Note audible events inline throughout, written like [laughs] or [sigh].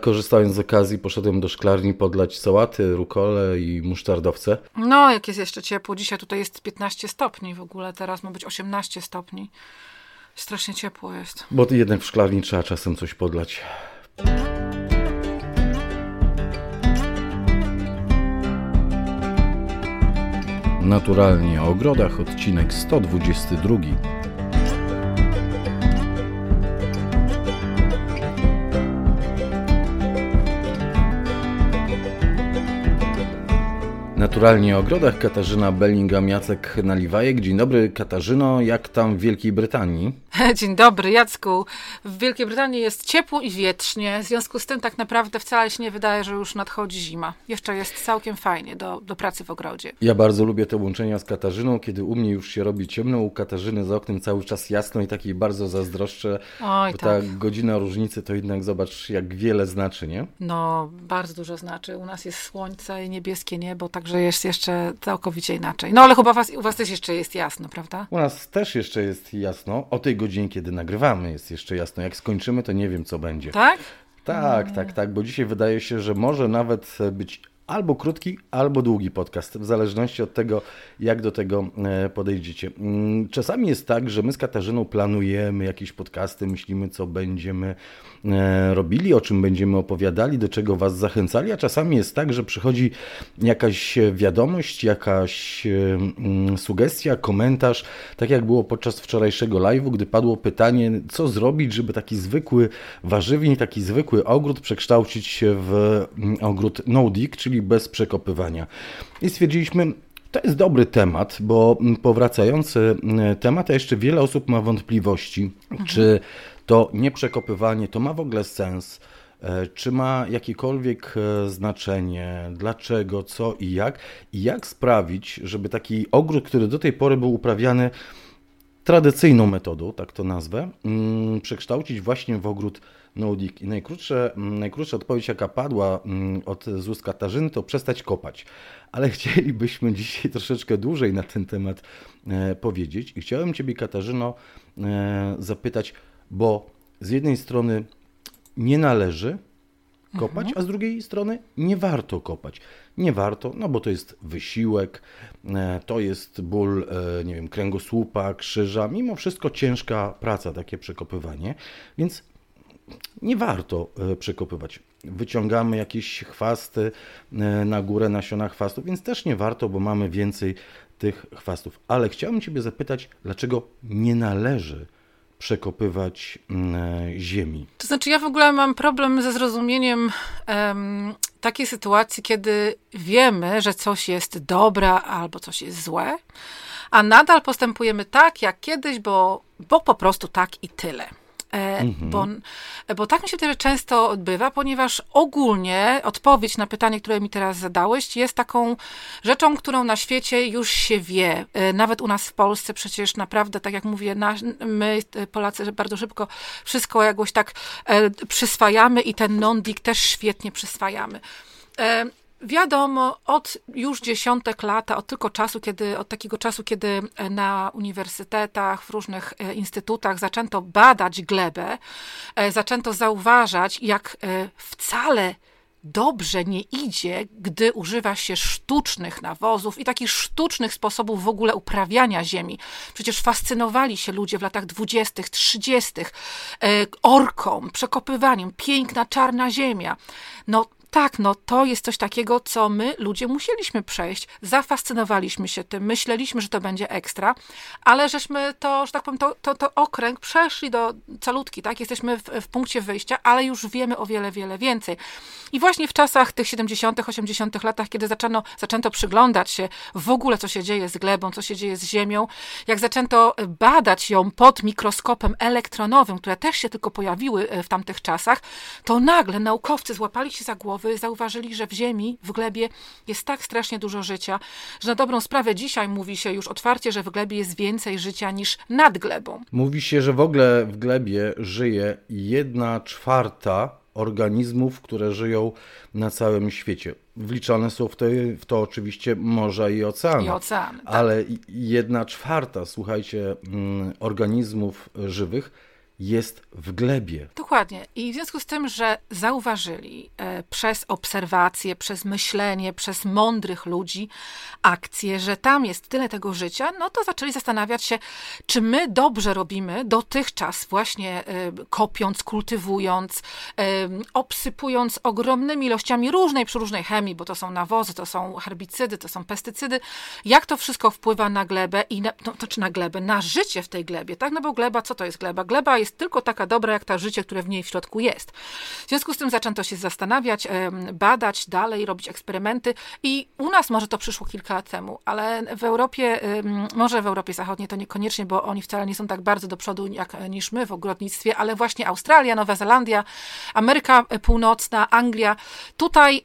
Korzystając z okazji, poszedłem do szklarni podlać sałaty, rukole i musztardowce. No, jak jest jeszcze ciepło. Dzisiaj tutaj jest 15 stopni w ogóle, teraz ma być 18 stopni. Strasznie ciepło jest. Bo jednak w szklarni trzeba czasem coś podlać. Naturalnie o ogrodach, odcinek 122. Naturalnie o ogrodach Katarzyna Bellingham-Jacek Naliwajek. Dzień dobry Katarzyno, jak tam w Wielkiej Brytanii? [laughs] Dzień dobry Jacku. W Wielkiej Brytanii jest ciepło i wietrznie, w związku z tym tak naprawdę wcale się nie wydaje, że już nadchodzi zima. Jeszcze jest całkiem fajnie do, do pracy w ogrodzie. Ja bardzo lubię te łączenia z Katarzyną, kiedy u mnie już się robi ciemno, u Katarzyny za oknem cały czas jasno i takiej bardzo zazdroszczę, Oj, bo tak. ta godzina różnicy to jednak zobacz jak wiele znaczy, nie? No, bardzo dużo znaczy. U nas jest słońce i niebieskie niebo, także jest jeszcze całkowicie inaczej. No ale chyba was, u was też jeszcze jest jasno, prawda? U nas też jeszcze jest jasno, o tej godzinie, kiedy nagrywamy jest jeszcze jasno. Jak skończymy, to nie wiem co będzie. Tak? Tak, tak, tak, bo dzisiaj wydaje się, że może nawet być albo krótki, albo długi podcast, w zależności od tego, jak do tego e, podejdziecie. Mm, Czasami jest tak, że my z Katarzyną planujemy jakieś podcasty, myślimy, co będziemy robili, o czym będziemy opowiadali, do czego Was zachęcali, a czasami jest tak, że przychodzi jakaś wiadomość, jakaś e, mm, sugestia, komentarz, tak jak było podczas wczorajszego live'u, gdy padło pytanie, co zrobić, żeby taki zwykły warzywnik, taki zwykły ogród przekształcić się w mm, ogród no-dig, czyli bez przekopywania. I stwierdziliśmy, to jest dobry temat, bo powracający mm, temat, a jeszcze wiele osób ma wątpliwości, czy to nieprzekopywanie to ma w ogóle sens, e, czy ma jakiekolwiek e, znaczenie, dlaczego, co i jak, i jak sprawić, żeby taki ogród, który do tej pory był uprawiany tradycyjną metodą, tak to nazwę, mm, przekształcić właśnie w ogród no-dig. I najkrótsze, mm, najkrótsza odpowiedź, jaka padła mm, od z ust Katarzyny, to przestać kopać. Ale [laughs] chcielibyśmy dzisiaj troszeczkę dłużej na ten temat e, powiedzieć. I chciałem Ciebie, Katarzyno, zapytać, bo z jednej strony nie należy kopać, a z drugiej strony nie warto kopać. Nie warto, no bo to jest wysiłek, e, to jest ból, e, nie wiem, kręgosłupa, krzyża, mimo wszystko ciężka praca, takie przekopywanie, więc nie warto e, przekopywać. Wyciągamy jakieś chwasty na górę, nasiona chwastów, więc też nie warto, bo mamy więcej tych chwastów. Ale chciałbym Ciebie zapytać, dlaczego nie należy przekopywać mm, e, ziemi? To znaczy, ja w ogóle mam problem ze zrozumieniem em, takiej sytuacji, kiedy wiemy, że coś jest dobre albo coś jest złe, a nadal postępujemy tak jak kiedyś, bo, bo po prostu tak i tyle. E, bo, bo tak mi się też często odbywa, ponieważ ogólnie odpowiedź na pytanie, które mi teraz zadałeś, jest taką rzeczą, którą na świecie już się wie. E, Nawet u nas w Polsce przecież naprawdę, tak jak mówię, na, my e, Polacy bardzo szybko wszystko jakoś tak przyswajamy i ten non-dig też świetnie przyswajamy. E, Wiadomo, od już dziesiątek lat, od tylko czasu, kiedy, od takiego czasu, kiedy na uniwersytetach, w różnych e, instytutach zaczęto badać glebę, e, zaczęto zauważać, jak e, wcale dobrze nie idzie, gdy używa się sztucznych nawozów i takich sztucznych sposobów w ogóle uprawiania ziemi. Przecież fascynowali się ludzie w latach dwudziestych, trzydziestych orką, przekopywaniem, piękna czarna ziemia. No tak, no to jest coś takiego, co my, ludzie, musieliśmy przejść. Zafascynowaliśmy się tym, myśleliśmy, że to będzie ekstra, ale żeśmy to, że tak powiem, to, to, to okręg przeszli do calutki, tak? Jesteśmy w, w punkcie wyjścia, ale już wiemy o wiele, wiele więcej. I właśnie w czasach tych 70., 80. latach, kiedy zaczęto, zaczęto przyglądać się w ogóle, co się dzieje z glebą, co się dzieje z ziemią, jak zaczęto badać ją pod mikroskopem elektronowym, które też się tylko pojawiły e, w tamtych czasach, to nagle naukowcy złapali się za głowę zauważyli, że w ziemi, w glebie jest tak strasznie dużo życia, że na dobrą sprawę dzisiaj mówi się już otwarcie, że w glebie jest więcej życia niż nad glebą. Mówi się, że w ogóle w glebie żyje jedna czwarta organizmów, które żyją na całym świecie. Wliczane są w to, w to oczywiście morza i oceany. I oceany tak. Ale jedna czwarta, słuchajcie, mm, organizmów żywych jest w glebie. Dokładnie. I w związku z tym, że zauważyli e, przez obserwacje, przez myślenie, przez mądrych ludzi akcje, że tam jest tyle tego życia, no to zaczęli zastanawiać się, czy my dobrze robimy dotychczas, właśnie e, kopiąc, kultywując, e, obsypując ogromnymi ilościami różnej różnej chemii, bo to są nawozy, to są herbicydy, to są pestycydy, jak to wszystko wpływa na glebę i na, no, to czy na glebę, na życie w tej glebie, tak? No bo gleba, co to jest gleba? Gleba jest tylko taka dobra, jak ta życie, które w niej w środku jest. W związku z tym zaczęto się zastanawiać, badać dalej, robić eksperymenty i u nas może to przyszło kilka lat temu, ale w Europie, może w Europie Zachodniej to niekoniecznie, bo oni wcale nie są tak bardzo do przodu jak, niż my w ogrodnictwie, ale właśnie Australia, Nowa Zelandia, Ameryka Północna, Anglia, tutaj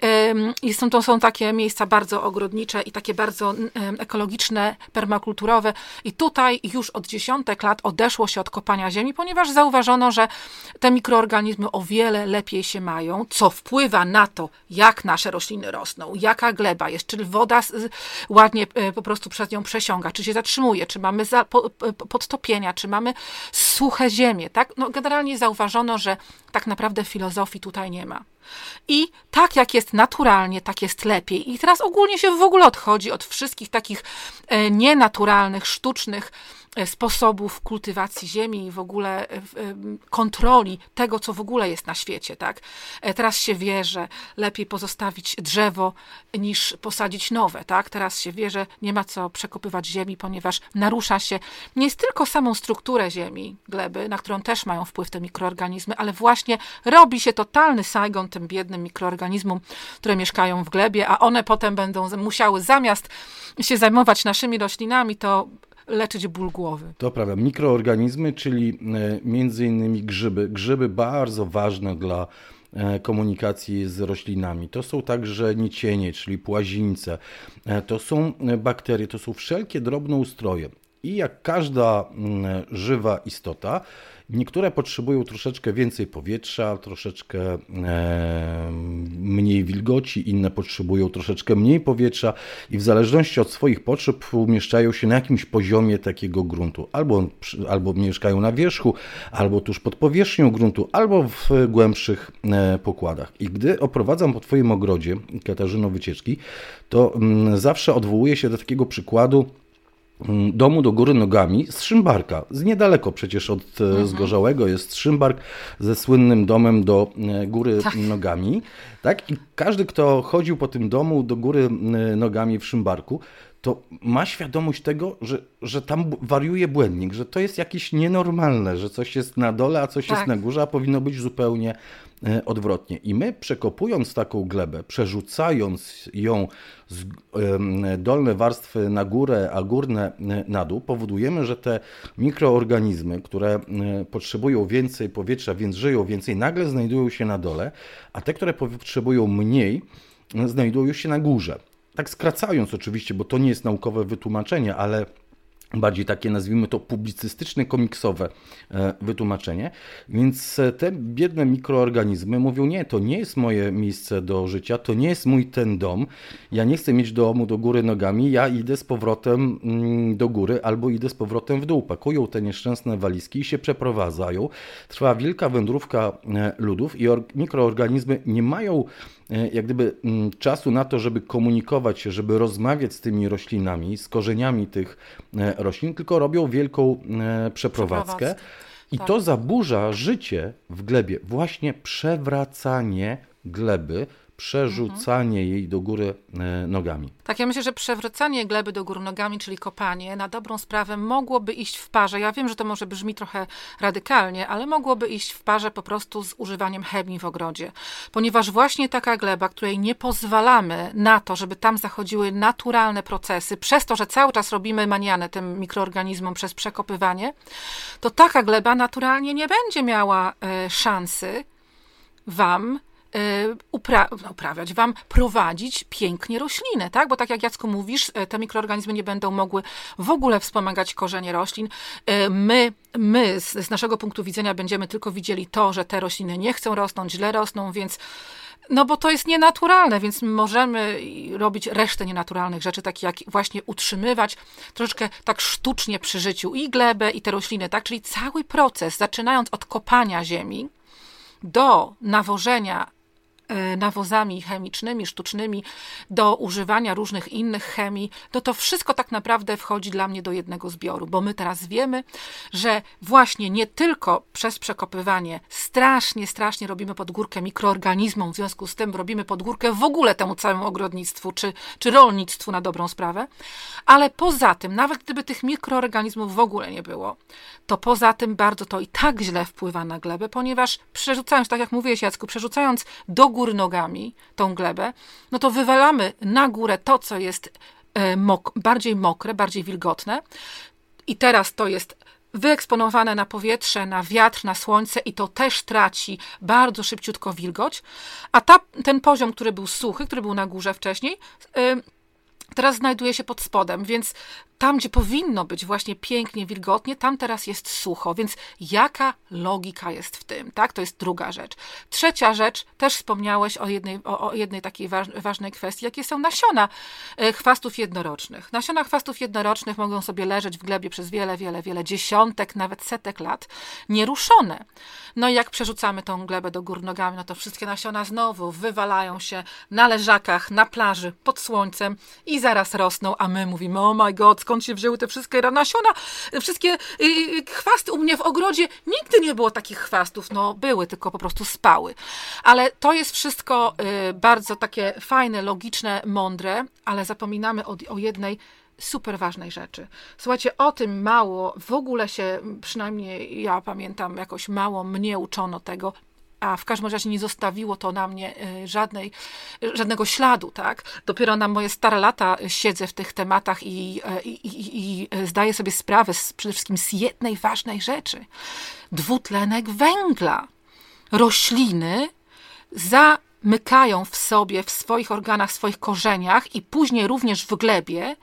są, to są takie miejsca bardzo ogrodnicze i takie bardzo ekologiczne, permakulturowe i tutaj już od dziesiątek lat odeszło się od kopania ziemi, ponieważ zauważono, że te mikroorganizmy o wiele lepiej się mają, co wpływa na to, jak nasze rośliny rosną, jaka gleba jest, czy woda ładnie e, po prostu przez nią przesiąga, czy się zatrzymuje, czy mamy za, po, podtopienia, czy mamy suche ziemię, tak? No, generalnie zauważono, że tak naprawdę filozofii tutaj nie ma. I tak jak jest naturalnie, tak jest lepiej. I teraz ogólnie się w ogóle odchodzi od wszystkich takich e, nienaturalnych, sztucznych E, sposobów kultywacji ziemi i w ogóle e, e, kontroli tego, co w ogóle jest na świecie, tak? Teraz się wie, że lepiej pozostawić drzewo niż posadzić nowe, tak? Teraz się wie, że nie ma co przekopywać ziemi, ponieważ narusza się nie jest tylko samą strukturę ziemi, gleby, na którą też mają wpływ te mikroorganizmy, ale właśnie robi się totalny Saigon tym biednym mikroorganizmom, które mieszkają w glebie, a one potem będą musiały zamiast się zajmować naszymi roślinami, to leczyć ból głowy. To prawda. Mikroorganizmy, czyli e, między innymi grzyby. Grzyby bardzo ważne dla e, komunikacji z roślinami. To są także nicienie, czyli płazińce. E, to są bakterie, to są wszelkie drobne ustroje. I jak każda mm, żywa istota, Niektóre potrzebują troszeczkę więcej powietrza, troszeczkę mniej wilgoci, inne potrzebują troszeczkę mniej powietrza i w zależności od swoich potrzeb umieszczają się na jakimś poziomie takiego gruntu. Albo, albo mieszkają na wierzchu, albo tuż pod powierzchnią gruntu, albo w głębszych e, pokładach. I gdy oprowadzam po Twoim ogrodzie, Katarzyno, wycieczki, to mm, zawsze odwołuję się do takiego przykładu, domu do góry nogami z Szymbarka. Z niedaleko przecież od e, mhm. Zgorzałego jest Szymbark ze słynnym domem do e, góry tak. nogami. Tak? I każdy, kto chodził po tym domu do góry nogami w Szymbarku, to ma świadomość tego, że, że tam wariuje błędnik, że to jest jakieś nienormalne, że coś jest na dole, a coś tak. jest na górze, a powinno być zupełnie e, odwrotnie. I my przekopując taką glebę, przerzucając ją z dolne warstwy na górę, a górne e, na dół, powodujemy, że te mikroorganizmy, które e, potrzebują więcej powietrza, więc żyją więcej, nagle znajdują się na dole, a te, które potrzebują mniej, znajdują się na górze. Tak skracając oczywiście, bo to nie jest naukowe wytłumaczenie, ale bardziej takie, nazwijmy to, publicystyczne, komiksowe e, wytłumaczenie. Więc e, te biedne mikroorganizmy mówią, nie, to nie jest moje miejsce do życia, to nie jest mój ten dom, ja nie chcę mieć domu do góry nogami, ja idę z powrotem mm, do góry albo idę z powrotem w dół. Pakują te nieszczęsne walizki i się przeprowadzają. Trwa wielka wędrówka e, ludów i mikroorganizmy nie mają jak gdyby mm, czasu na to, żeby komunikować się, żeby rozmawiać z tymi roślinami, z korzeniami tych e, roślin, tylko robią wielką e, przeprowadzkę. I tak. to zaburza życie w glebie. Właśnie przewracanie gleby przerzucanie mhm. jej do góry e, nogami. Tak, ja myślę, że przewracanie gleby do góry nogami, czyli kopanie, na dobrą sprawę mogłoby iść w parze. Ja wiem, że to może brzmi trochę radykalnie, ale mogłoby iść w parze po prostu z używaniem chemii w ogrodzie. Ponieważ właśnie taka gleba, której nie pozwalamy na to, żeby tam zachodziły naturalne procesy, przez to, że cały czas robimy manianę tym mikroorganizmom przez przekopywanie, to taka gleba naturalnie nie będzie miała e, szansy wam upra no, uprawiać, wam prowadzić pięknie rośliny, tak? Bo tak jak Jacku mówisz, e, te mikroorganizmy nie będą mogły w ogóle wspomagać korzenie roślin. E, my, my z, z naszego punktu widzenia będziemy tylko widzieli to, że te rośliny nie chcą rosnąć, źle rosną, więc No bo to jest nienaturalne, więc możemy robić resztę nienaturalnych rzeczy, takie jak właśnie utrzymywać troszeczkę tak sztucznie przy życiu i glebę, i te rośliny, tak? Czyli cały proces, zaczynając od kopania ziemi do nawożenia E, nawozami chemicznymi, sztucznymi, do używania różnych innych chemii, to to wszystko tak naprawdę wchodzi dla mnie do jednego zbioru, bo my teraz wiemy, że właśnie nie tylko przez przekopywanie strasznie, strasznie robimy podgórkę mikroorganizmom, w związku z tym robimy podgórkę w ogóle temu całemu ogrodnictwu czy, czy rolnictwu na dobrą sprawę, ale poza tym, nawet gdyby tych mikroorganizmów w ogóle nie było, to poza tym bardzo to i tak źle wpływa na glebę, ponieważ przerzucając, tak jak mówiłeś Jacku, przerzucając do góry nogami tą glebę, no to wywalamy na górę to, co jest e, mok bardziej mokre, bardziej wilgotne. I teraz to jest wyeksponowane na powietrze, na wiatr, na słońce i to też traci bardzo szybciutko wilgoć. A ta, ten poziom, który był suchy, który był na górze wcześniej, e, teraz znajduje się pod spodem, więc tam, gdzie powinno być właśnie pięknie, wilgotnie, tam teraz jest sucho, więc jaka logika jest w tym, tak? To jest druga rzecz. Trzecia rzecz, też wspomniałeś o jednej, o, o jednej takiej waż, ważnej kwestii, jakie są nasiona e, chwastów jednorocznych. Nasiona chwastów jednorocznych mogą sobie leżeć w glebie przez wiele, wiele, wiele dziesiątek, nawet setek lat, nieruszone. No i jak przerzucamy tą glebę do gór nogami, no to wszystkie nasiona znowu wywalają się na leżakach, na plaży, pod słońcem i zaraz rosną, a my mówimy, oh my god, skąd się wzięły te wszystkie nasiona, wszystkie y, y, chwasty u mnie w ogrodzie. Nigdy nie było takich chwastów, no były, tylko po prostu spały. Ale to jest wszystko y, bardzo takie fajne, logiczne, mądre, ale zapominamy o, o jednej super ważnej rzeczy. Słuchajcie, o tym mało, w ogóle się, przynajmniej ja pamiętam, jakoś mało mnie uczono tego, a w każdym razie nie zostawiło to na mnie y, żadnej, żadnego śladu, tak? Dopiero na moje stare lata siedzę w tych tematach i, i, i, i zdaję sobie sprawę z, przede wszystkim z jednej ważnej rzeczy. Dwutlenek węgla. Rośliny zamykają w sobie, w swoich organach, w swoich korzeniach i później również w glebie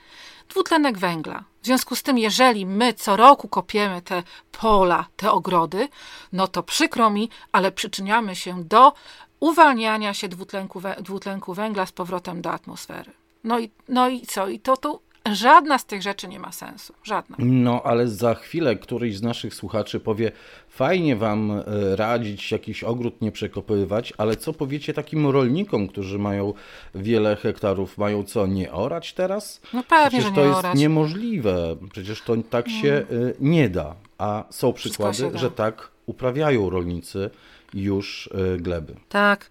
dwutlenek węgla. W związku z tym, jeżeli my co roku kopiemy te pola, te ogrody, no to przykro mi, ale przyczyniamy się do uwalniania się dwutlenku, dwutlenku węgla z powrotem do atmosfery. No i, no i co? I to tu Żadna z tych rzeczy nie ma sensu. Żadna. No, ale za chwilę któryś z naszych słuchaczy powie: Fajnie wam e, radzić jakiś ogród nie przekopywać, ale co powiecie takim rolnikom, którzy mają wiele hektarów, mają co, nie orać teraz? No pewnie, Przecież to jest orać. niemożliwe. Przecież to tak się mm. nie da. A są przykłady, że tak uprawiają rolnicy już e, gleby. Tak.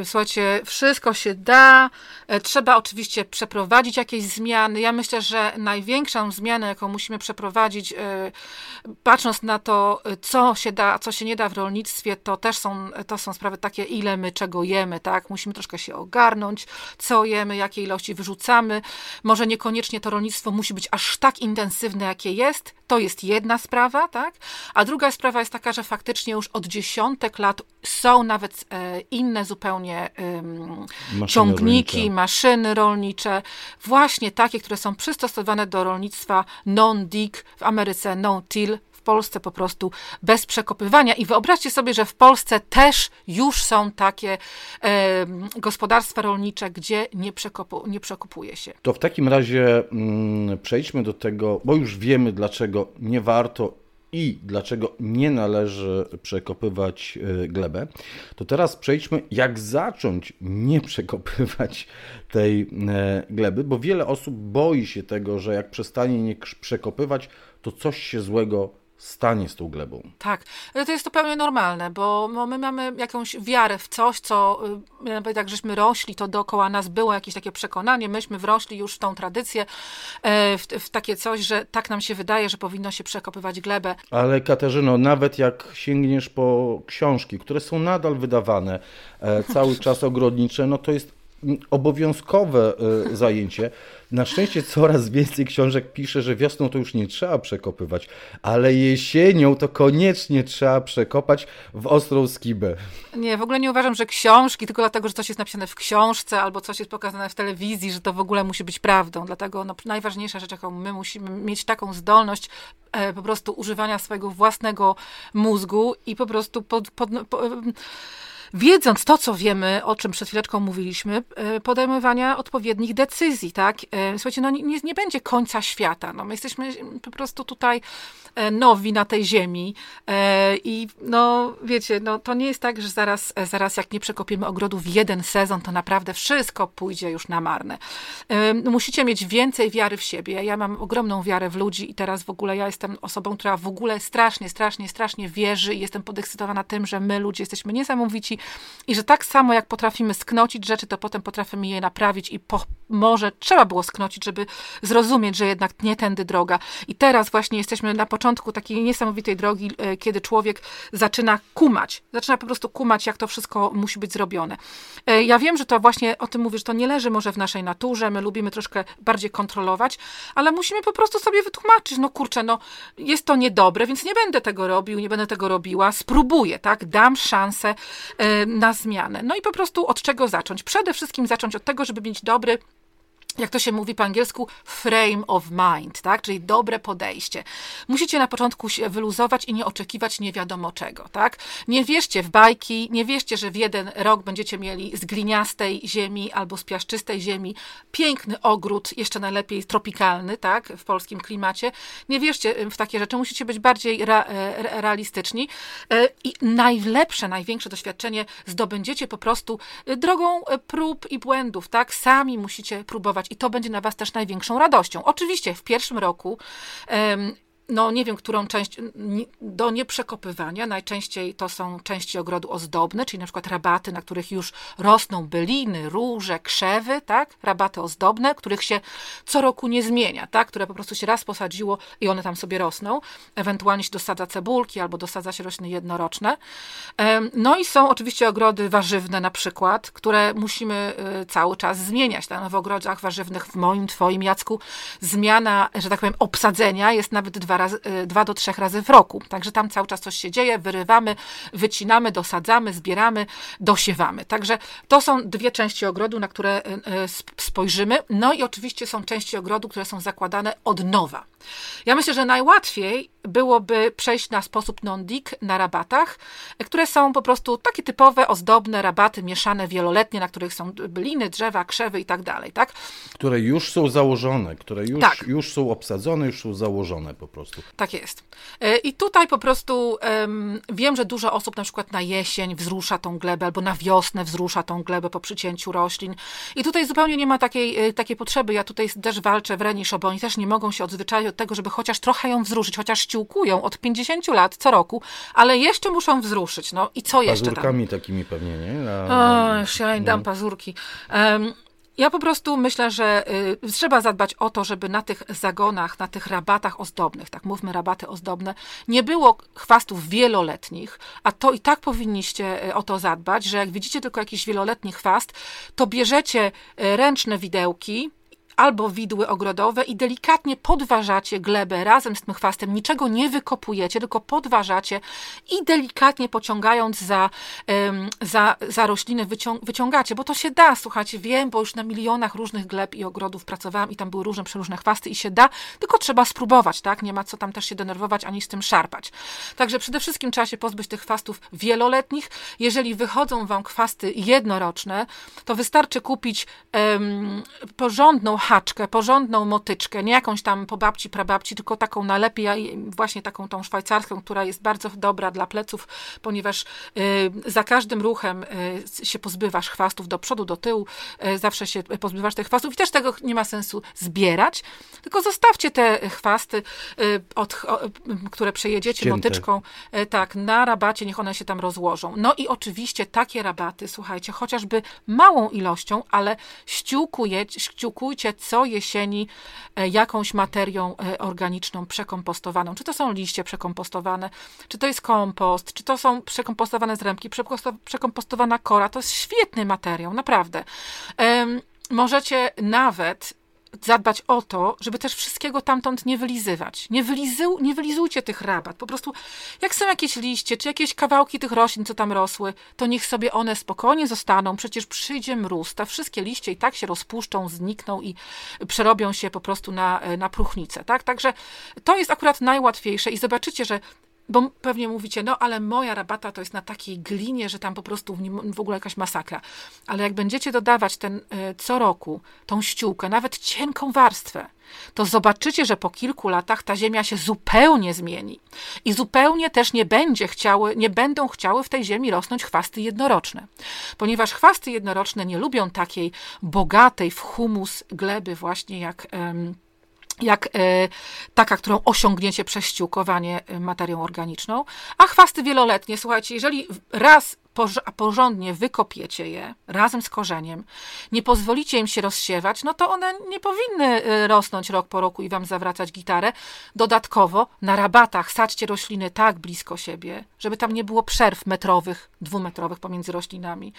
Y, słuchajcie, wszystko się da. Y, trzeba oczywiście przeprowadzić jakieś zmiany. Ja myślę, że największą zmianę, jaką musimy przeprowadzić, y, patrząc na to, co się da, a co się nie da w rolnictwie, to też są, to są sprawy takie, ile my czego jemy, tak? Musimy troszkę się ogarnąć, co jemy, jakie ilości wyrzucamy. Może niekoniecznie to rolnictwo musi być aż tak intensywne, jakie jest. To jest jedna sprawa, tak? A druga sprawa jest taka, że faktycznie już od dziesiątek lat są nawet e, inne zupełnie maszyny ciągniki, rolnicze. maszyny rolnicze, właśnie takie, które są przystosowane do rolnictwa non-dig, w Ameryce no-till, w Polsce po prostu bez przekopywania. I wyobraźcie sobie, że w Polsce też już są takie e, gospodarstwa rolnicze, gdzie nie, przekopu, nie przekopuje się. To w takim razie mm, przejdźmy do tego, bo już wiemy, dlaczego nie warto i dlaczego nie należy przekopywać e, glebę, to teraz przejdźmy, jak zacząć nie przekopywać tej e, gleby, bo wiele osób boi się tego, że jak przestanie nie przekopywać, to coś się złego stanie z tą glebą. Tak, to jest zupełnie normalne, bo my mamy jakąś wiarę w coś, co y, nawet jak żeśmy rośli, to dookoła nas było jakieś takie przekonanie, myśmy wrośli już w tą tradycję, e, w, w takie coś, że tak nam się wydaje, że powinno się przekopywać glebę. Ale Katarzyno, nawet jak sięgniesz po książki, które są nadal wydawane, e, cały [laughs] czas ogrodnicze, no to jest obowiązkowe e, zajęcie. Na szczęście coraz więcej książek pisze, że wiosną to już nie trzeba przekopywać, ale jesienią to koniecznie trzeba przekopać w ostrą skibę. Nie, w ogóle nie uważam, że książki, tylko dlatego, że coś jest napisane w książce albo coś jest pokazane w telewizji, że to w ogóle musi być prawdą. Dlatego no, najważniejsza rzecz, jaką my musimy mieć taką zdolność e, po prostu używania swojego własnego mózgu i po prostu pod, pod, pod wiedząc to, co wiemy, o czym przed chwileczką mówiliśmy, e, podejmowania odpowiednich decyzji, tak? E, słuchajcie, no nie, nie będzie końca świata, no my jesteśmy po prostu tutaj e, nowi na tej ziemi i no wiecie, no to nie jest tak, że zaraz, zaraz jak nie przekopiemy ogrodu w jeden sezon, to naprawdę wszystko pójdzie już na marne. Musicie mieć więcej wiary w siebie. Ja mam ogromną wiarę w ludzi i teraz w ogóle ja jestem osobą, która w ogóle strasznie, strasznie, strasznie wierzy i jestem podekscytowana tym, że my ludzie jesteśmy niesamowici i że tak samo jak potrafimy sknocić rzeczy, to potem potrafimy je naprawić i po, może trzeba było sknocić, żeby zrozumieć, że jednak nie tędy droga. I teraz właśnie jesteśmy na początku takiej niesamowitej drogi, e, kiedy człowiek zaczyna kumać, zaczyna po prostu kumać, jak to wszystko musi być zrobione. E, ja wiem, że to właśnie o tym mówię, że to nie leży może w naszej naturze, my lubimy troszkę bardziej kontrolować, ale musimy po prostu sobie wytłumaczyć, no kurczę, no jest to niedobre, więc nie będę tego robił, nie będę tego robiła, spróbuję, tak, dam szansę e, na zmianę. No i po prostu od czego zacząć? Przede wszystkim zacząć od tego, żeby mieć dobry jak to się mówi po angielsku, frame of mind, tak? czyli dobre podejście. Musicie na początku się wyluzować i nie oczekiwać nie wiadomo czego. Tak? Nie wierzcie w bajki, nie wierzcie, że w jeden rok będziecie mieli z gliniastej ziemi albo z piaszczystej ziemi piękny ogród, jeszcze najlepiej tropikalny, tak? w polskim klimacie. Nie wierzcie w takie rzeczy, musicie być bardziej re, realistyczni e, i najlepsze, największe doświadczenie zdobędziecie po prostu drogą prób i błędów. Tak? Sami musicie próbować i to będzie na Was też największą radością. Oczywiście w pierwszym roku no nie wiem, którą część do nieprzekopywania. Najczęściej to są części ogrodu ozdobne, czyli na przykład rabaty, na których już rosną byliny, róże, krzewy, tak? Rabaty ozdobne, których się co roku nie zmienia, tak? Które po prostu się raz posadziło i one tam sobie rosną. Ewentualnie się dosadza cebulki albo dosadza się rośliny jednoroczne. No i są oczywiście ogrody warzywne na przykład, które musimy y, cały czas zmieniać. W ogrodach warzywnych w moim, twoim Jacku zmiana, że tak powiem, obsadzenia jest nawet dwa dwa, razy, y, dwa do trzech razy w roku. Także tam cały czas coś się dzieje, wyrywamy, wycinamy, dosadzamy, zbieramy, dosiewamy. Także to są dwie części ogrodu, na które y, y, spojrzymy. No i oczywiście są części ogrodu, które są zakładane od nowa. Ja myślę, że najłatwiej byłoby przejść na sposób non-dig na rabatach, które są po prostu takie typowe, ozdobne rabaty mieszane wieloletnie, na których są byliny, drzewa, krzewy i tak dalej, tak? Które już są założone, które już, tak. już są obsadzone, już są założone po prostu. Tak jest. E, I tutaj po prostu um, wiem, że dużo osób na przykład na jesień wzrusza tą glebę, albo na wiosnę wzrusza tą glebę po przycięciu roślin. I tutaj zupełnie nie ma takiej, e, takiej potrzeby. Ja tutaj też walczę w oni też nie mogą się odzwyczaić od tego, żeby chociaż trochę ją wzruszyć, chociaż ściółkują od 50 lat co roku, ale jeszcze muszą wzruszyć. No i co jeszcze Pazurkami takimi pewnie, nie? Na, o, już ja im dam no. pazurki. Um, ja po prostu myślę, że y, trzeba zadbać o to, żeby na tych zagonach, na tych rabatach ozdobnych, tak mówmy rabaty ozdobne, nie było chwastów wieloletnich, a to i tak powinniście y, o to zadbać, że jak widzicie tylko jakiś wieloletni chwast, to bierzecie y, ręczne widełki, albo widły ogrodowe i delikatnie podważacie glebę razem z tym chwastem. Niczego nie wykopujecie, tylko podważacie i delikatnie pociągając za, za, za rośliny wyciągacie, bo to się da, słuchajcie, wiem, bo już na milionach różnych gleb i ogrodów pracowałam i tam były różne, przeróżne chwasty i się da, tylko trzeba spróbować, tak? Nie ma co tam też się denerwować ani z tym szarpać. Także przede wszystkim trzeba się pozbyć tych chwastów wieloletnich. Jeżeli wychodzą wam chwasty jednoroczne, to wystarczy kupić um, porządną haczkę, porządną motyczkę, nie jakąś tam po babci, prababci, tylko taką najlepiej, właśnie taką tą szwajcarską, która jest bardzo dobra dla pleców, ponieważ y, za każdym ruchem y, się pozbywasz chwastów do przodu, do tyłu, y, zawsze się pozbywasz tych chwastów i też tego nie ma sensu zbierać, tylko zostawcie te chwasty, od, które przejedziecie Cięte. motyczką, tak, na rabacie, niech one się tam rozłożą. No i oczywiście takie rabaty, słuchajcie, chociażby małą ilością, ale ściółkujecie, ściółkujcie co jesieni e, jakąś materią e, organiczną przekompostowaną. Czy to są liście przekompostowane, czy to jest kompost, czy to są przekompostowane zrębki, przekompostowana kora. To jest świetny materiał, naprawdę. Możecie nawet zadbać o to, żeby też wszystkiego tamtąd nie wylizywać. Nie, wylizu, nie wylizujcie tych rabat. Po prostu, jak są jakieś liście, czy jakieś kawałki tych roślin, co tam rosły, to niech sobie one spokojnie zostaną. Przecież przyjdzie mróz, te wszystkie liście i tak się rozpuszczą, znikną i przerobią się po prostu na, na próchnicę. Tak? Także to jest akurat najłatwiejsze i zobaczycie, że bo pewnie mówicie, no ale moja rabata to jest na takiej glinie, że tam po prostu w ogóle jakaś masakra. Ale jak będziecie dodawać ten e, co roku tą ściółkę, nawet cienką warstwę, to zobaczycie, że po kilku latach ta ziemia się zupełnie zmieni. I zupełnie też nie, będzie chciały, nie będą chciały w tej ziemi rosnąć chwasty jednoroczne. Ponieważ chwasty jednoroczne nie lubią takiej bogatej w humus gleby właśnie jak... jak e, taka, którą osiągniecie przez ściółkowanie e, materią organiczną, a chwasty wieloletnie, słuchajcie, jeżeli raz porządnie wykopiecie je razem z korzeniem, nie pozwolicie im się rozsiewać, no to one nie powinny y, rosnąć rok po roku i wam zawracać gitarę. Dodatkowo na rabatach sadźcie rośliny tak blisko siebie, żeby tam nie było przerw metrowych, dwumetrowych pomiędzy roślinami.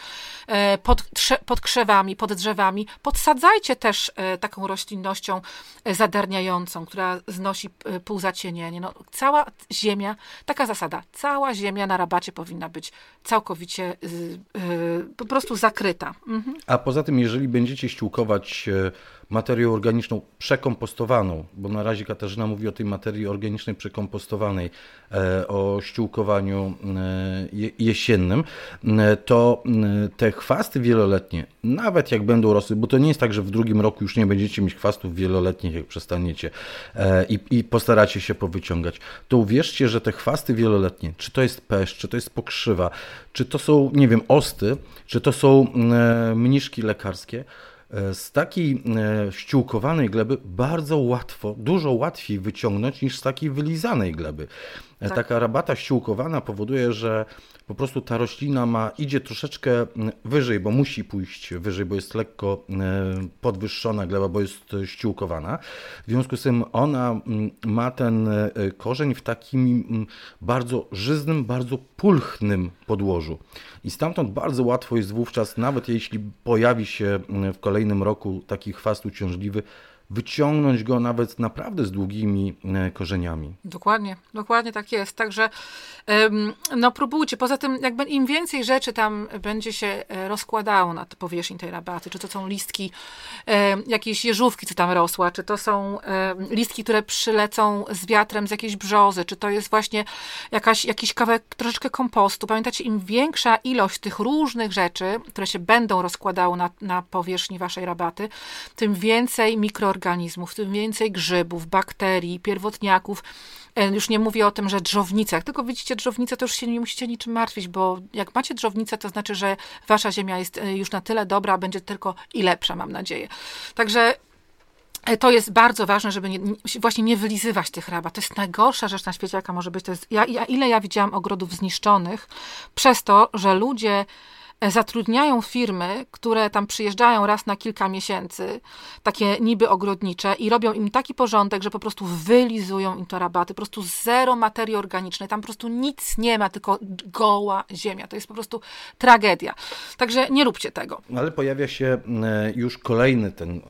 E, pod, pod krzewami, pod drzewami podsadzajcie też e, taką roślinnością e, zadarniającą, która znosi półzacienienie. No, cała ziemia, taka zasada, cała ziemia na rabacie powinna być całkowicie całkowicie y, y, po prostu zakryta. Mhm. A poza tym, jeżeli będziecie ściółkować e, materią organiczną przekompostowaną, bo na razie Katarzyna mówi o tej materii organicznej przekompostowanej, e, o ściółkowaniu e, jesiennym, to te chwasty wieloletnie, nawet jak będą rosły, bo to nie jest tak, że w drugim roku już nie będziecie mieć chwastów wieloletnich, jak przestaniecie i, i postaracie się powyciągać, to uwierzcie, że te chwasty wieloletnie, czy to jest peszcz, czy to jest pokrzywa, czy to są, nie wiem, osty, czy to są e, mniszki lekarskie, e, z takiej e, ściółkowanej gleby bardzo łatwo, dużo łatwiej wyciągnąć niż z takiej wylizanej gleby. Tak. Taka rabata ściółkowana powoduje, że po prostu ta roślina ma, idzie troszeczkę mm, wyżej, bo musi pójść wyżej, bo jest lekko e, podwyższona gleba, bo jest ściółkowana. W związku z tym ona mm, ma ten e, korzeń w takim mm, bardzo żyznym, bardzo pulchnym podłożu. I stamtąd bardzo łatwo jest wówczas, nawet jeśli pojawi się w kolejnym roku taki chwast uciążliwy, wyciągnąć go nawet naprawdę z długimi e, korzeniami. Dokładnie, dokładnie tak jest. Także no próbujcie. Poza tym jakby im więcej rzeczy tam będzie się e, rozkładało na powierzchni tej rabaty, czy to są listki, jakieś jeżówki, co tam rosła, czy to są listki, które przylecą z wiatrem z jakiejś brzozy, czy to jest właśnie jakaś, jakiś kawałek troszeczkę kompostu. Pamiętacie, im większa ilość tych różnych rzeczy, które się będą rozkładały na, na powierzchni waszej rabaty, tym więcej mikroorganizmów mikroorganizmów, tym więcej grzybów, bakterii, pierwotniaków. E, już nie mówię o tym, że drzownicach, tylko widzicie, drzownice to już się nie musicie niczym martwić, bo jak macie drzownicę, to znaczy, że wasza ziemia jest e, już na tyle dobra, będzie tylko i lepsza, mam nadzieję. Także e, to jest bardzo ważne, żeby nie, właśnie nie wylizywać tych rabat. To jest najgorsza rzecz na świecie, jaka może być. To jest, ja, ja, ile ja widziałam ogrodów zniszczonych przez to, że ludzie zatrudniają firmy, które tam przyjeżdżają raz na kilka miesięcy, takie niby ogrodnicze i robią im taki porządek, że po prostu wylizują im to rabaty, po prostu zero materii organicznej, tam po prostu nic nie ma, tylko goła ziemia. To jest po prostu tragedia. Także nie róbcie tego. Ale pojawia się e, już kolejny ten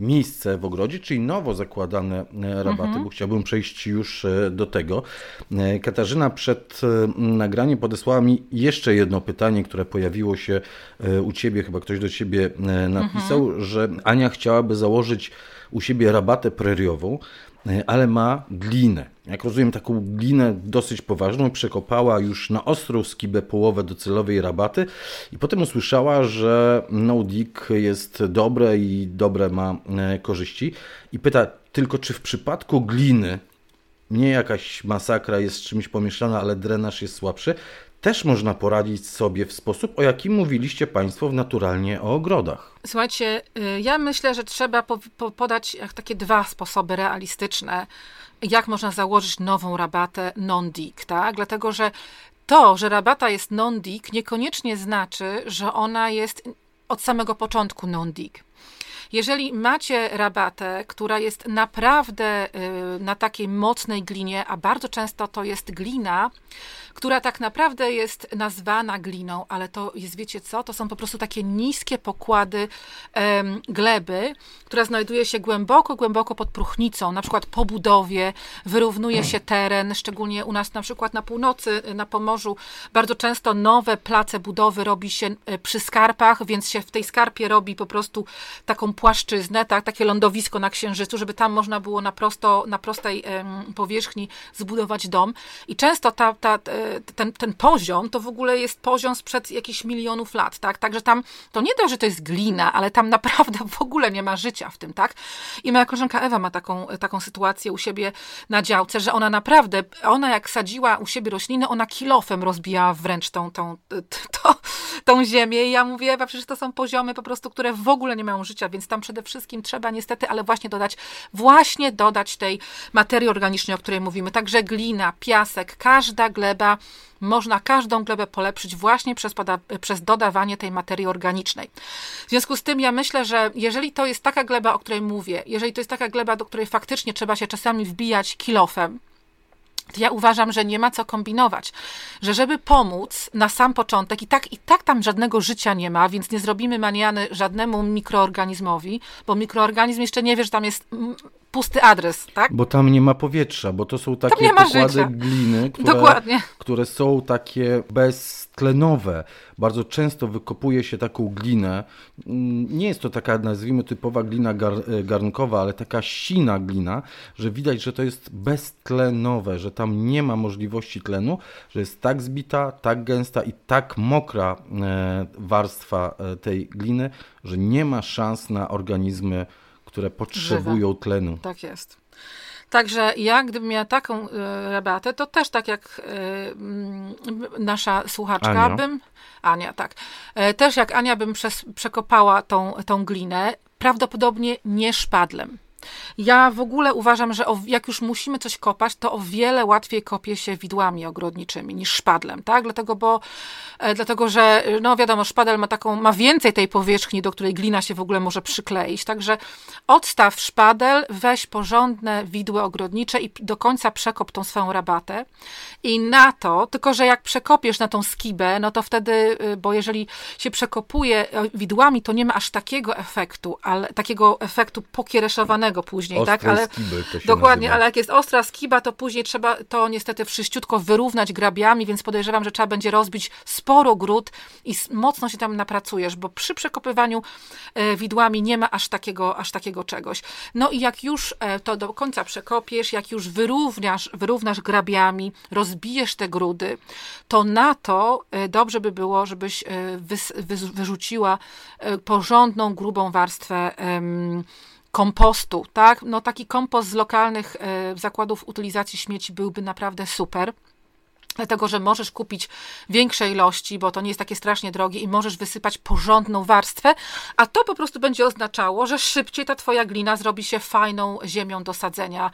miejsce w ogrodzie, czyli nowo zakładane e, rabaty, mhm. bo chciałbym przejść już e, do tego. Katarzyna przed nagraniem podesłała mi jeszcze jedno pytanie, które pojawiło się u Ciebie, chyba ktoś do Ciebie napisał, mhm. że Ania chciałaby założyć u siebie rabatę preriową, E, ale ma glinę. Jak rozumiem, taką glinę dosyć poważną, przekopała już na ostrą skibę połowę docelowej rabaty i potem usłyszała, że no dig jest dobre i dobre ma e, korzyści. I pyta tylko, czy w przypadku gliny nie jakaś masakra jest czymś pomieszana, ale drenaż jest słabszy, też można poradzić sobie w sposób, o jakim mówiliście Państwo w naturalnie o ogrodach. Słuchajcie, y, ja myślę, że trzeba po, po podać takie dwa sposoby realistyczne, jak można założyć nową rabatę non-dig, tak? Dlatego, że to, że rabata jest non-dig, niekoniecznie znaczy, że ona jest od samego początku non-dig. Jeżeli macie rabatę, która jest naprawdę y, na takiej mocnej glinie, a bardzo często to jest glina, która tak naprawdę jest nazwana gliną, ale to jest, wiecie co, to są po prostu takie niskie pokłady gleby, która znajduje się głęboko, głęboko pod próchnicą, na przykład po budowie, wyrównuje się teren, szczególnie u nas na przykład na północy, na Pomorzu, bardzo często nowe place budowy robi się e, przy skarpach, więc się w tej skarpie robi po prostu taką płaszczyznę, tak, takie lądowisko na Księżycu, żeby tam można było na, prosto, na prostej powierzchni zbudować dom. I często ta, ta, e, ten, ten poziom to w ogóle jest poziom sprzed jakichś milionów lat, tak? Także tam to nie to, że to jest glina, ale tam naprawdę w ogóle nie ma życia w tym, tak? I moja koleżanka Ewa ma taką, taką sytuację u siebie na działce, że ona naprawdę, ona jak sadziła u siebie rośliny, ona kilofem rozbijała wręcz tą, tą, tą, tą ziemię. I ja mówię, Ewa, przecież to są poziomy po prostu, które w ogóle nie mają życia, więc tam przede wszystkim trzeba niestety, ale właśnie dodać, właśnie dodać tej materii organicznej, o której mówimy. Także glina, piasek, każda gleba, można każdą glebę polepszyć właśnie przez, przez dodawanie tej materii organicznej. W związku z tym ja myślę, że jeżeli to jest taka gleba, o której mówię, jeżeli to jest taka gleba, do której faktycznie trzeba się czasami wbijać kilofem, ja uważam, że nie ma co kombinować. Że żeby pomóc na sam początek, i tak, i tak tam żadnego życia nie ma, więc nie zrobimy maniany żadnemu mikroorganizmowi, bo mikroorganizm jeszcze nie wie, że tam jest pusty adres, tak? Bo tam nie ma powietrza, bo to są takie pokłady życia. gliny, [laughs] które, Dokładnie. które są takie beztlenowe. Bardzo często wykopuje się taką glinę. Mm, nie jest to taka, nazwijmy, typowa glina gar, e, garnkowa, ale taka sina glina, że widać, że to jest beztlenowe, że tam nie ma możliwości tlenu, że jest tak zbita, tak gęsta i tak mokra e, warstwa e, tej gliny, że nie ma szans na organizmy które potrzebują Żywe. tlenu. Tak jest. Także ja, gdybym miała taką y, rabatę, to też tak jak y, nasza słuchaczka Ania. bym. Ania, tak. Y, też jak Ania bym przekopała tą, tą glinę, prawdopodobnie nie szpadlem. Ja w ogóle uważam, że jak już musimy coś kopać, to o wiele łatwiej kopie się widłami ogrodniczymi niż szpadlem, tak? Dlatego, bo, e, dlatego że, no wiadomo, szpadel ma taką, ma więcej tej powierzchni, do której glina się w ogóle może przykleić, także odstaw szpadel, weź porządne widły ogrodnicze i do końca przekop tą swoją rabatę i na to, tylko że jak przekopiesz na tą skibę, no to wtedy, y, bo jeżeli się przekopuje e, widłami, to nie ma aż takiego efektu, ale takiego efektu pokiereszowanego później, tak? Ale, dokładnie, nazywa. ale jak jest ostra skiba, to później trzeba to niestety wszyściutko wyrównać grabiami, więc podejrzewam, że trzeba będzie rozbić sporo gród i mocno się tam napracujesz, bo przy przekopywaniu e, widłami nie ma aż takiego, aż takiego czegoś. No i jak już e, to do końca przekopiesz, jak już wyrównasz, wyrównasz grabiami, rozbijesz te grudy, to na to e, dobrze by było, żebyś wyrzuciła porządną, grubą warstwę kompostu, tak? No taki kompost z lokalnych e, zakładów utylizacji śmieci byłby naprawdę super dlatego że możesz kupić większe ilości, bo to nie jest takie strasznie drogie i możesz wysypać porządną warstwę, a to po prostu będzie oznaczało, że szybciej ta twoja glina zrobi się fajną ziemią do sadzenia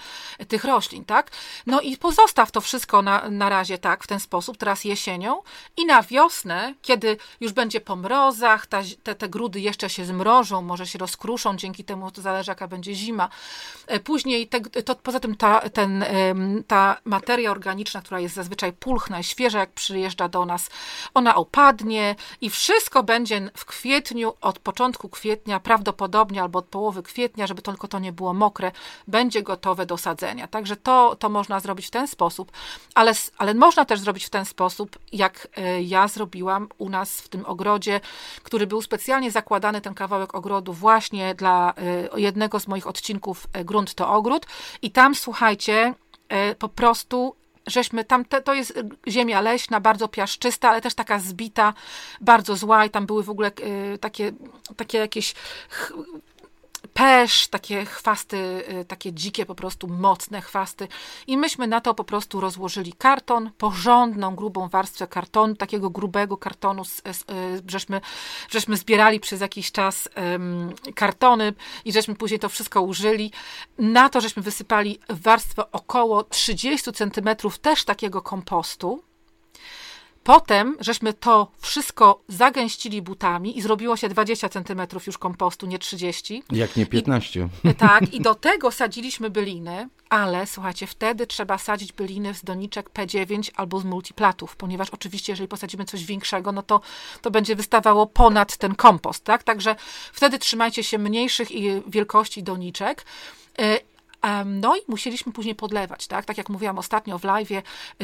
tych roślin, tak? No i pozostaw to wszystko na, na razie tak, w ten sposób, teraz jesienią i na wiosnę, kiedy już będzie po mrozach, ta, te, te grudy jeszcze się zmrożą, może się rozkruszą, dzięki temu to zależy jaka będzie zima. E, później, te, to, poza tym ta, ten, ta materia organiczna, która jest zazwyczaj pół pulchna, świeża, jak przyjeżdża do nas. Ona opadnie i wszystko będzie w kwietniu, od początku kwietnia, prawdopodobnie albo od połowy kwietnia, żeby tylko to nie było mokre, będzie gotowe do sadzenia. Także to, to można zrobić w ten sposób, ale, ale można też zrobić w ten sposób, jak e, ja zrobiłam u nas w tym ogrodzie, który był specjalnie zakładany, ten kawałek ogrodu, właśnie dla e, jednego z moich odcinków e, Grunt to ogród. I tam, słuchajcie, po prostu żeśmy tam, te, to jest ziemia leśna, bardzo piaszczysta, ale też taka zbita, bardzo zła i tam były w ogóle y, takie, takie jakieś pesz, takie chwasty, y, takie dzikie, po prostu mocne chwasty. I myśmy na to po prostu rozłożyli karton, porządną, grubą warstwę kartonu, takiego grubego kartonu, z, z, y, żeśmy, żeśmy zbierali przez jakiś czas um, kartony i żeśmy później to wszystko użyli. Na to żeśmy wysypali warstwę około 30 centymetrów też takiego kompostu Potem żeśmy to wszystko zagęścili butami i zrobiło się 20 centymetrów już kompostu, nie 30. Jak nie 15. I, tak, [laughs] i do tego sadziliśmy byliny, ale słuchajcie, wtedy trzeba sadzić byliny z doniczek P9 albo z multiplatów, ponieważ oczywiście, jeżeli posadzimy coś większego, no to, to będzie wystawało ponad ten kompost, tak? Także wtedy trzymajcie się mniejszych wielkości doniczek. No i musieliśmy później podlewać, tak? Tak jak mówiłam ostatnio w live,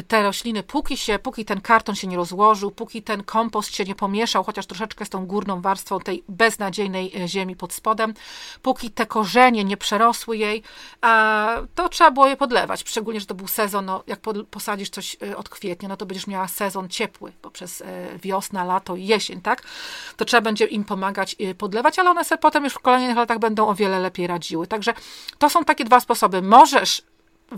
te rośliny, póki się, póki ten karton się nie rozłożył, póki ten kompost się nie pomieszał, chociaż troszeczkę z tą górną warstwą tej beznadziejnej e, ziemi pod spodem, póki te korzenie nie przerosły jej, to trzeba było je podlewać. Szczególnie, że to był sezon, no, jak posadzisz coś e, od kwietnia, no to będziesz miała sezon ciepły, poprzez wiosna, lato i jesień, tak? To trzeba będzie im pomagać podlewać, ale one sobie potem już w kolejnych latach będą o wiele lepiej radziły. Także to są takie dwa sposoby. Możesz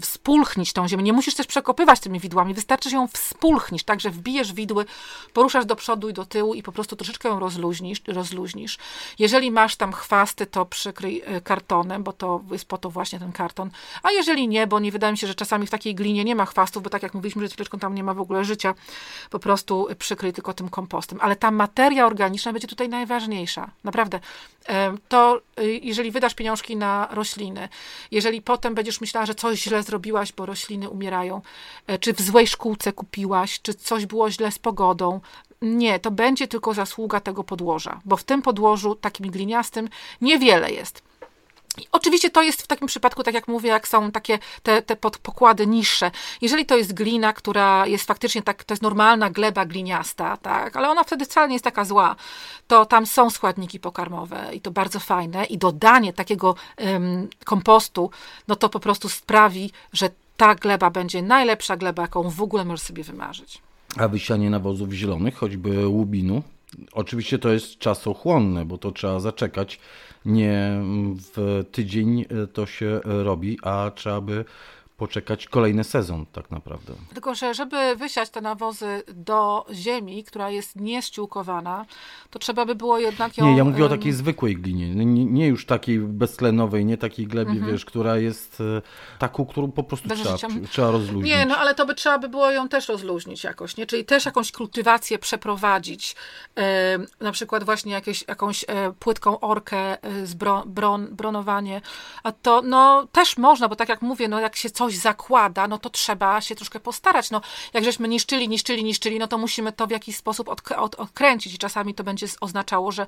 wspulchnić tą ziemię. Nie musisz też przekopywać tymi widłami, wystarczy, że ją wspulchnisz, tak, że wbijesz widły, poruszasz do przodu i do tyłu i po prostu troszeczkę ją rozluźnisz. rozluźnisz. Jeżeli masz tam chwasty, to przykryj e, kartonem, bo to jest po to właśnie ten karton. A jeżeli nie, bo nie wydaje mi się, że czasami w takiej glinie nie ma chwastów, bo tak jak mówiliśmy, że chwileczką tam nie ma w ogóle życia, po prostu przykryj tylko tym kompostem. Ale ta materia organiczna będzie tutaj najważniejsza. Naprawdę. E, to e, jeżeli wydasz pieniążki na rośliny, jeżeli potem będziesz myślała, że coś źle zrobiłaś, bo rośliny umierają, e, czy w złej szkółce kupiłaś, czy coś było źle z pogodą. Nie, to będzie tylko zasługa tego podłoża, bo w tym podłożu takim gliniastym niewiele jest. I oczywiście to jest w takim przypadku, tak jak mówię, jak są takie te, te pokłady niższe. Jeżeli to jest glina, która jest faktycznie tak, to jest normalna gleba gliniasta, tak, ale ona wtedy wcale nie jest taka zła, to tam są składniki pokarmowe i to bardzo fajne i dodanie takiego um, kompostu, no to po prostu sprawi, że ta gleba będzie najlepsza gleba, jaką w ogóle możesz sobie wymarzyć. A wysianie nawozów zielonych, choćby łubinu, oczywiście to jest czasochłonne, bo to trzeba zaczekać. Nie w tydzień to się robi, a trzeba by poczekać kolejny sezon tak naprawdę. Tylko, że żeby wysiać te nawozy do ziemi, która jest nieściółkowana, to trzeba by było jednak ją... Nie, ja mówię o takiej zwykłej glinie, nie, nie już takiej beztlenowej, nie takiej glebie, mhm. wiesz, która jest e, taką, którą po prostu trzeba, trzeba rozluźnić. Nie, no ale to by trzeba by było ją też rozluźnić jakoś, nie? Czyli też jakąś kultywację przeprowadzić, e, na przykład właśnie jakieś, jakąś e, płytką orkę e, z bron, bron, bronowanie, a to no też można, bo tak jak mówię, no jak się coś coś zakłada, no to trzeba się troszkę postarać. No, jak żeśmy niszczyli, niszczyli, niszczyli, no to musimy to w jakiś sposób od, od, odkręcić i czasami to będzie oznaczało, że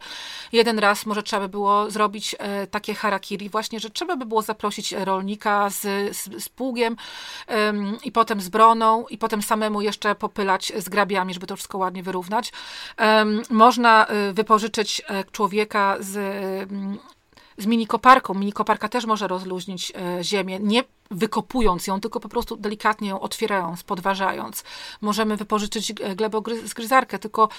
jeden raz może trzeba by było zrobić e, takie harakiri właśnie, że trzeba by było zaprosić rolnika z, z, z pługiem e, i potem z broną i potem samemu jeszcze popylać z grabiami, żeby to wszystko ładnie wyrównać. E, można wypożyczyć e, człowieka z z minikoparką. Minikoparka też może rozluźnić e, ziemię. Nie wykopując ją, tylko po prostu delikatnie ją otwierając, podważając. Możemy wypożyczyć glebogryzarkę, tylko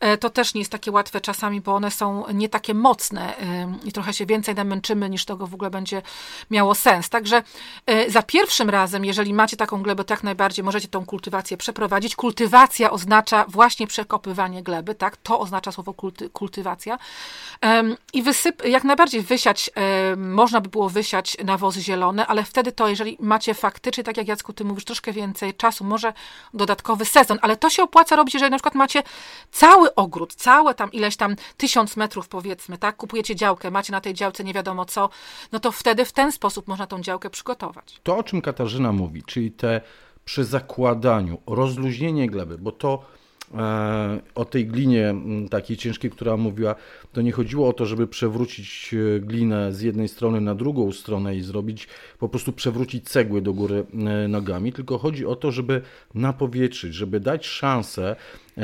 e, to też nie jest takie łatwe czasami, bo one są nie takie mocne e, i trochę się więcej namęczymy, niż tego w ogóle będzie miało sens. Także e, za pierwszym razem, jeżeli macie taką glebę, to jak najbardziej możecie tą kultywację przeprowadzić. Kultywacja oznacza właśnie przekopywanie gleby, tak? To oznacza słowo kulty, kultywacja. I wysyp, jak najbardziej wysiać, można by było wysiać nawozy zielone, ale wtedy to, jeżeli macie faktycznie, tak jak Jacku, ty mówisz, troszkę więcej czasu, może dodatkowy sezon, ale to się opłaca robić, jeżeli na przykład macie cały ogród, całe tam ileś tam tysiąc metrów powiedzmy, tak, kupujecie działkę, macie na tej działce nie wiadomo co, no to wtedy w ten sposób można tą działkę przygotować. To, o czym Katarzyna mówi, czyli te przy zakładaniu, rozluźnienie gleby, bo to o tej glinie takiej ciężkiej, która mówiła, to nie chodziło o to, żeby przewrócić e, glinę z jednej strony na drugą stronę i zrobić, po prostu przewrócić cegły do góry e, nogami, tylko chodzi o to, żeby napowietrzyć, żeby dać szansę,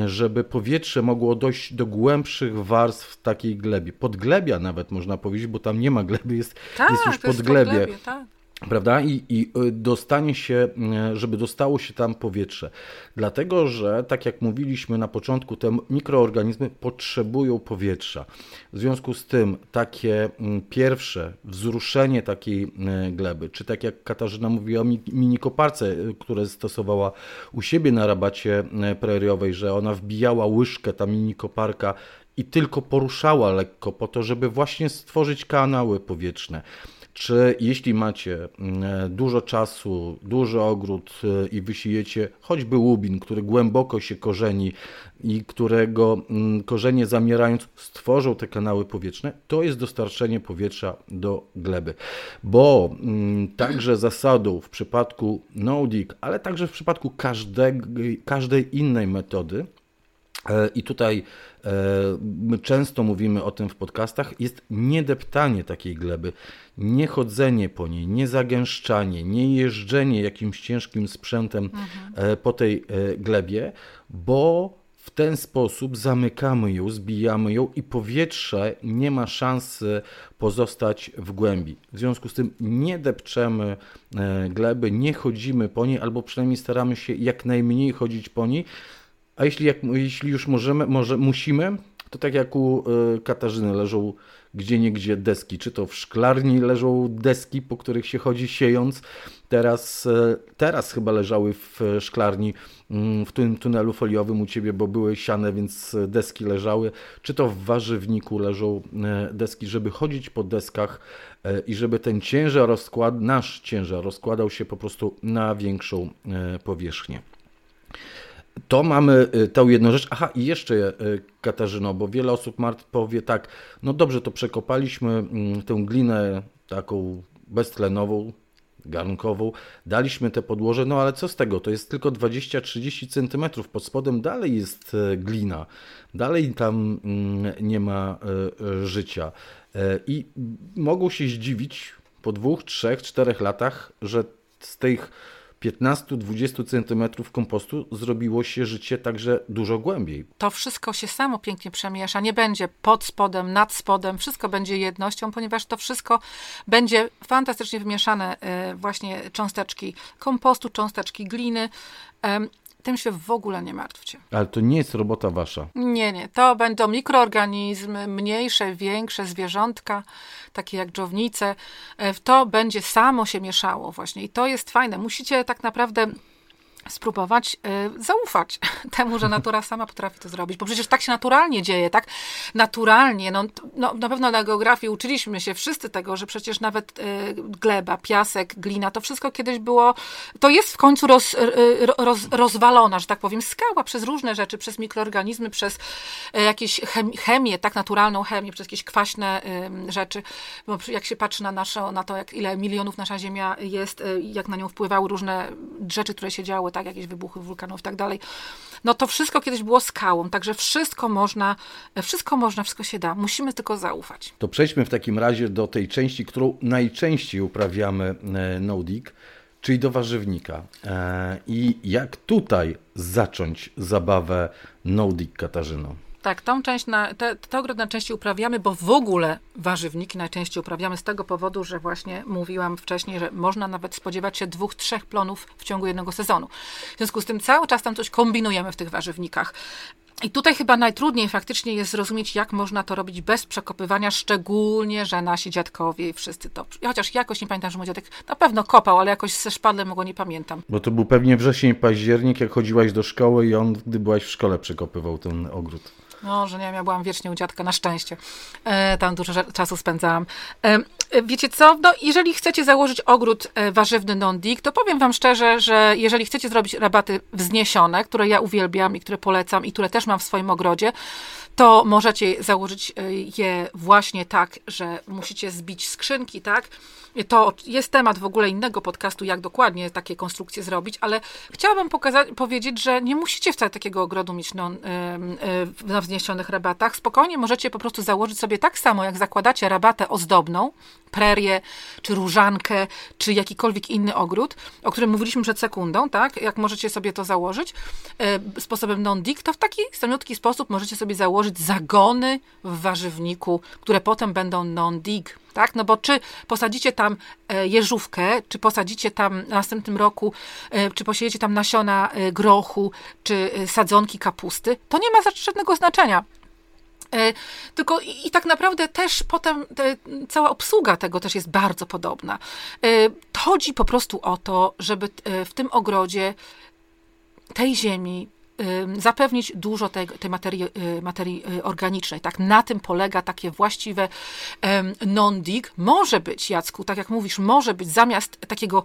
żeby powietrze mogło dojść do głębszych warstw takiej glebie. Podglebia nawet można powiedzieć, bo tam nie ma gleby, jest, tak, jest już podglebie. podglebie tak prawda? I, I y, dostanie się, y, żeby dostało się tam powietrze. Dlatego, że tak jak mówiliśmy na początku, te mikroorganizmy potrzebują powietrza. W związku z tym takie mm, pierwsze wzruszenie takiej y, gleby, czy tak jak Katarzyna mówiła o minikoparce, które stosowała u siebie na rabacie preriowej, że ona wbijała łyżkę, ta minikoparka i tylko poruszała lekko po to, żeby właśnie stworzyć kanały powietrzne czy jeśli macie mm, dużo czasu, duży ogród y, i wysijecie choćby łubin, który głęboko się korzeni i którego mm, korzenie zamierając stworzą te kanały powietrzne, to jest dostarczenie powietrza do gleby. Bo mm, także zasadą w przypadku no ale także w przypadku każdej, każdej innej metody E, I tutaj e, my często mówimy o tym w podcastach, jest niedeptanie takiej gleby, nie chodzenie po niej, nie zagęszczanie, nie jeżdżenie jakimś ciężkim sprzętem mhm. po tej glebie, bo w ten sposób zamykamy ją, zbijamy ją i powietrze nie ma szansy pozostać w głębi. W związku z tym nie depczemy gleby, nie chodzimy po niej, albo przynajmniej staramy się jak najmniej chodzić po niej, a jeśli, jak, jeśli już możemy, może musimy, to tak jak u y, Katarzyny leżą gdzie niegdzie deski, czy to w szklarni leżą deski, po których się chodzi siejąc. Teraz, y, teraz chyba leżały w szklarni y, w tym tunelu foliowym u ciebie, bo były siane, więc deski leżały. Czy to w warzywniku leżą deski, żeby chodzić po deskach i żeby ten ciężar rozkład, nasz ciężar rozkładał się po prostu na większą powierzchnię. To mamy y, tę jedną rzecz. Aha, i jeszcze y, Katarzyno, bo wiele osób powie tak, no dobrze, to przekopaliśmy mm, tę glinę taką beztlenową, garnkową, daliśmy te podłoże, no ale co z tego? To jest tylko 20-30 cm, pod spodem dalej jest y, glina, dalej tam mm, nie ma życia. I mogą się zdziwić po dwóch, trzech, czterech latach, że z tych 15-20 cm kompostu zrobiło się życie także dużo głębiej. To wszystko się samo pięknie przemiesza, nie będzie pod spodem, nad spodem, wszystko będzie jednością, ponieważ to wszystko będzie fantastycznie wymieszane, e, właśnie cząsteczki kompostu, cząsteczki gliny tym się w ogóle nie martwcie. Ale to nie jest robota wasza. Nie, nie. To będą mikroorganizmy, mniejsze, większe zwierzątka, takie jak dżownice. E, to będzie samo się mieszało właśnie. I to jest fajne. Musicie tak naprawdę spróbować y, zaufać [laughs] temu, że natura sama potrafi to zrobić, bo przecież tak się naturalnie dzieje, tak? Naturalnie, no, no na pewno na geografii uczyliśmy się wszyscy tego, że przecież nawet y, gleba, piasek, glina, to wszystko kiedyś było, to jest w końcu roz, y, roz, rozwalona, że tak powiem, skała przez różne rzeczy, przez mikroorganizmy, przez y, jakieś chemię, tak naturalną chemię, przez jakieś kwaśne y, rzeczy, bo jak się patrzy na, naszą, na to, jak, ile milionów nasza Ziemia jest, y, jak na nią wpływały różne rzeczy, które się działy, tak, jakieś wybuchy wulkanów i tak dalej. No to wszystko kiedyś było skałą, także wszystko można, wszystko można, wszystko się da. Musimy tylko zaufać. To przejdźmy w takim razie do tej części, którą najczęściej uprawiamy e, Nodik, czyli do warzywnika. E, I jak tutaj zacząć zabawę Nodik, Katarzyno? Tak, tą część, na, te, te ogród najczęściej uprawiamy, bo w ogóle warzywniki najczęściej uprawiamy z tego powodu, że właśnie mówiłam wcześniej, że można nawet spodziewać się dwóch, trzech plonów w ciągu jednego sezonu. W związku z tym cały czas tam coś kombinujemy w tych warzywnikach. I tutaj chyba najtrudniej faktycznie jest zrozumieć, jak można to robić bez przekopywania, szczególnie, że nasi dziadkowie i wszyscy to. Chociaż jakoś nie pamiętam, że mój dziadek na pewno kopał, ale jakoś ze szpadlem go nie pamiętam. Bo to był pewnie wrzesień, październik, jak chodziłaś do szkoły i on, gdy byłaś w szkole, przekopywał ten ogród. No, że nie, ja byłam wiecznie u dziadka, na szczęście. E, tam dużo czasu spędzałam. E, e, wiecie co, no, jeżeli chcecie założyć ogród e, warzywny non-dig, to powiem wam szczerze, że jeżeli chcecie zrobić rabaty wzniesione, które ja uwielbiam i które polecam i które też mam w swoim ogrodzie, to możecie założyć e, je właśnie tak, że musicie zbić skrzynki, tak? To jest temat w ogóle innego podcastu, jak dokładnie takie konstrukcje zrobić, ale chciałabym powiedzieć, że nie musicie wcale takiego ogrodu mieć no, na wzniesionych rabatach. Spokojnie możecie po prostu założyć sobie tak samo, jak zakładacie rabatę ozdobną, prerię, czy różankę, czy jakikolwiek inny ogród, o którym mówiliśmy przed sekundą, tak? Jak możecie sobie to założyć e, sposobem non-dig, to w taki samiutki sposób możecie sobie założyć zagony w warzywniku, które potem będą non-dig tak? No bo czy posadzicie tam e, jeżówkę, czy posadzicie tam w następnym roku, e, czy posiejecie tam nasiona e, grochu, czy sadzonki kapusty, to nie ma żadnego znaczenia. Tylko i, i, tak naprawdę też potem te, cała obsługa tego też jest bardzo podobna. Chodzi po prostu o to, żeby w tym ogrodzie tej ziemi zapewnić dużo tej, tej materii, y, materii y, organicznej. Tak, na tym polega takie właściwe non-dig. Może być, Jacku, tak jak mówisz, może być zamiast takiego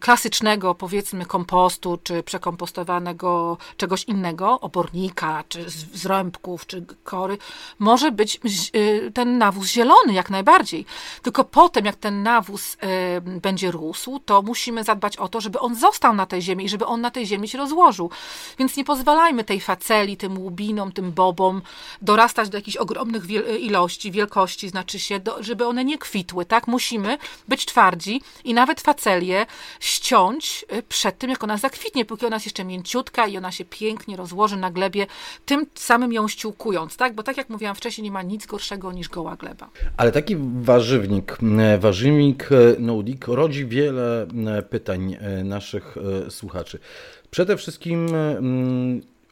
klasycznego, powiedzmy, kompostu, czy przekompostowanego czegoś innego, obornika, czy zrębków, czy kory, może być y, ten nawóz zielony, jak najbardziej. Tylko potem, jak ten nawóz będzie rósł, to musimy zadbać o to, żeby on został na tej ziemi i żeby on na tej ziemi się rozłożył. Więc Więc nie pozwalajmy tej faceli, tym łubinom, tym bobom dorastać do jakichś ogromnych ilości, wielkości, znaczy się, do, żeby one nie kwitły, tak? Musimy być twardzi i nawet facelię ściąć y, przed tym, jak ona zakwitnie, póki ona jest jeszcze mięciutka i ona się pięknie rozłoży na glebie, tym samym ją ściółkując, tak? Bo tak jak mówiłam wcześniej, nie ma nic gorszego niż goła gleba. Ale taki warzywnik, warzywnik no-dick rodzi wiele pytań naszych słuchaczy. Przede wszystkim,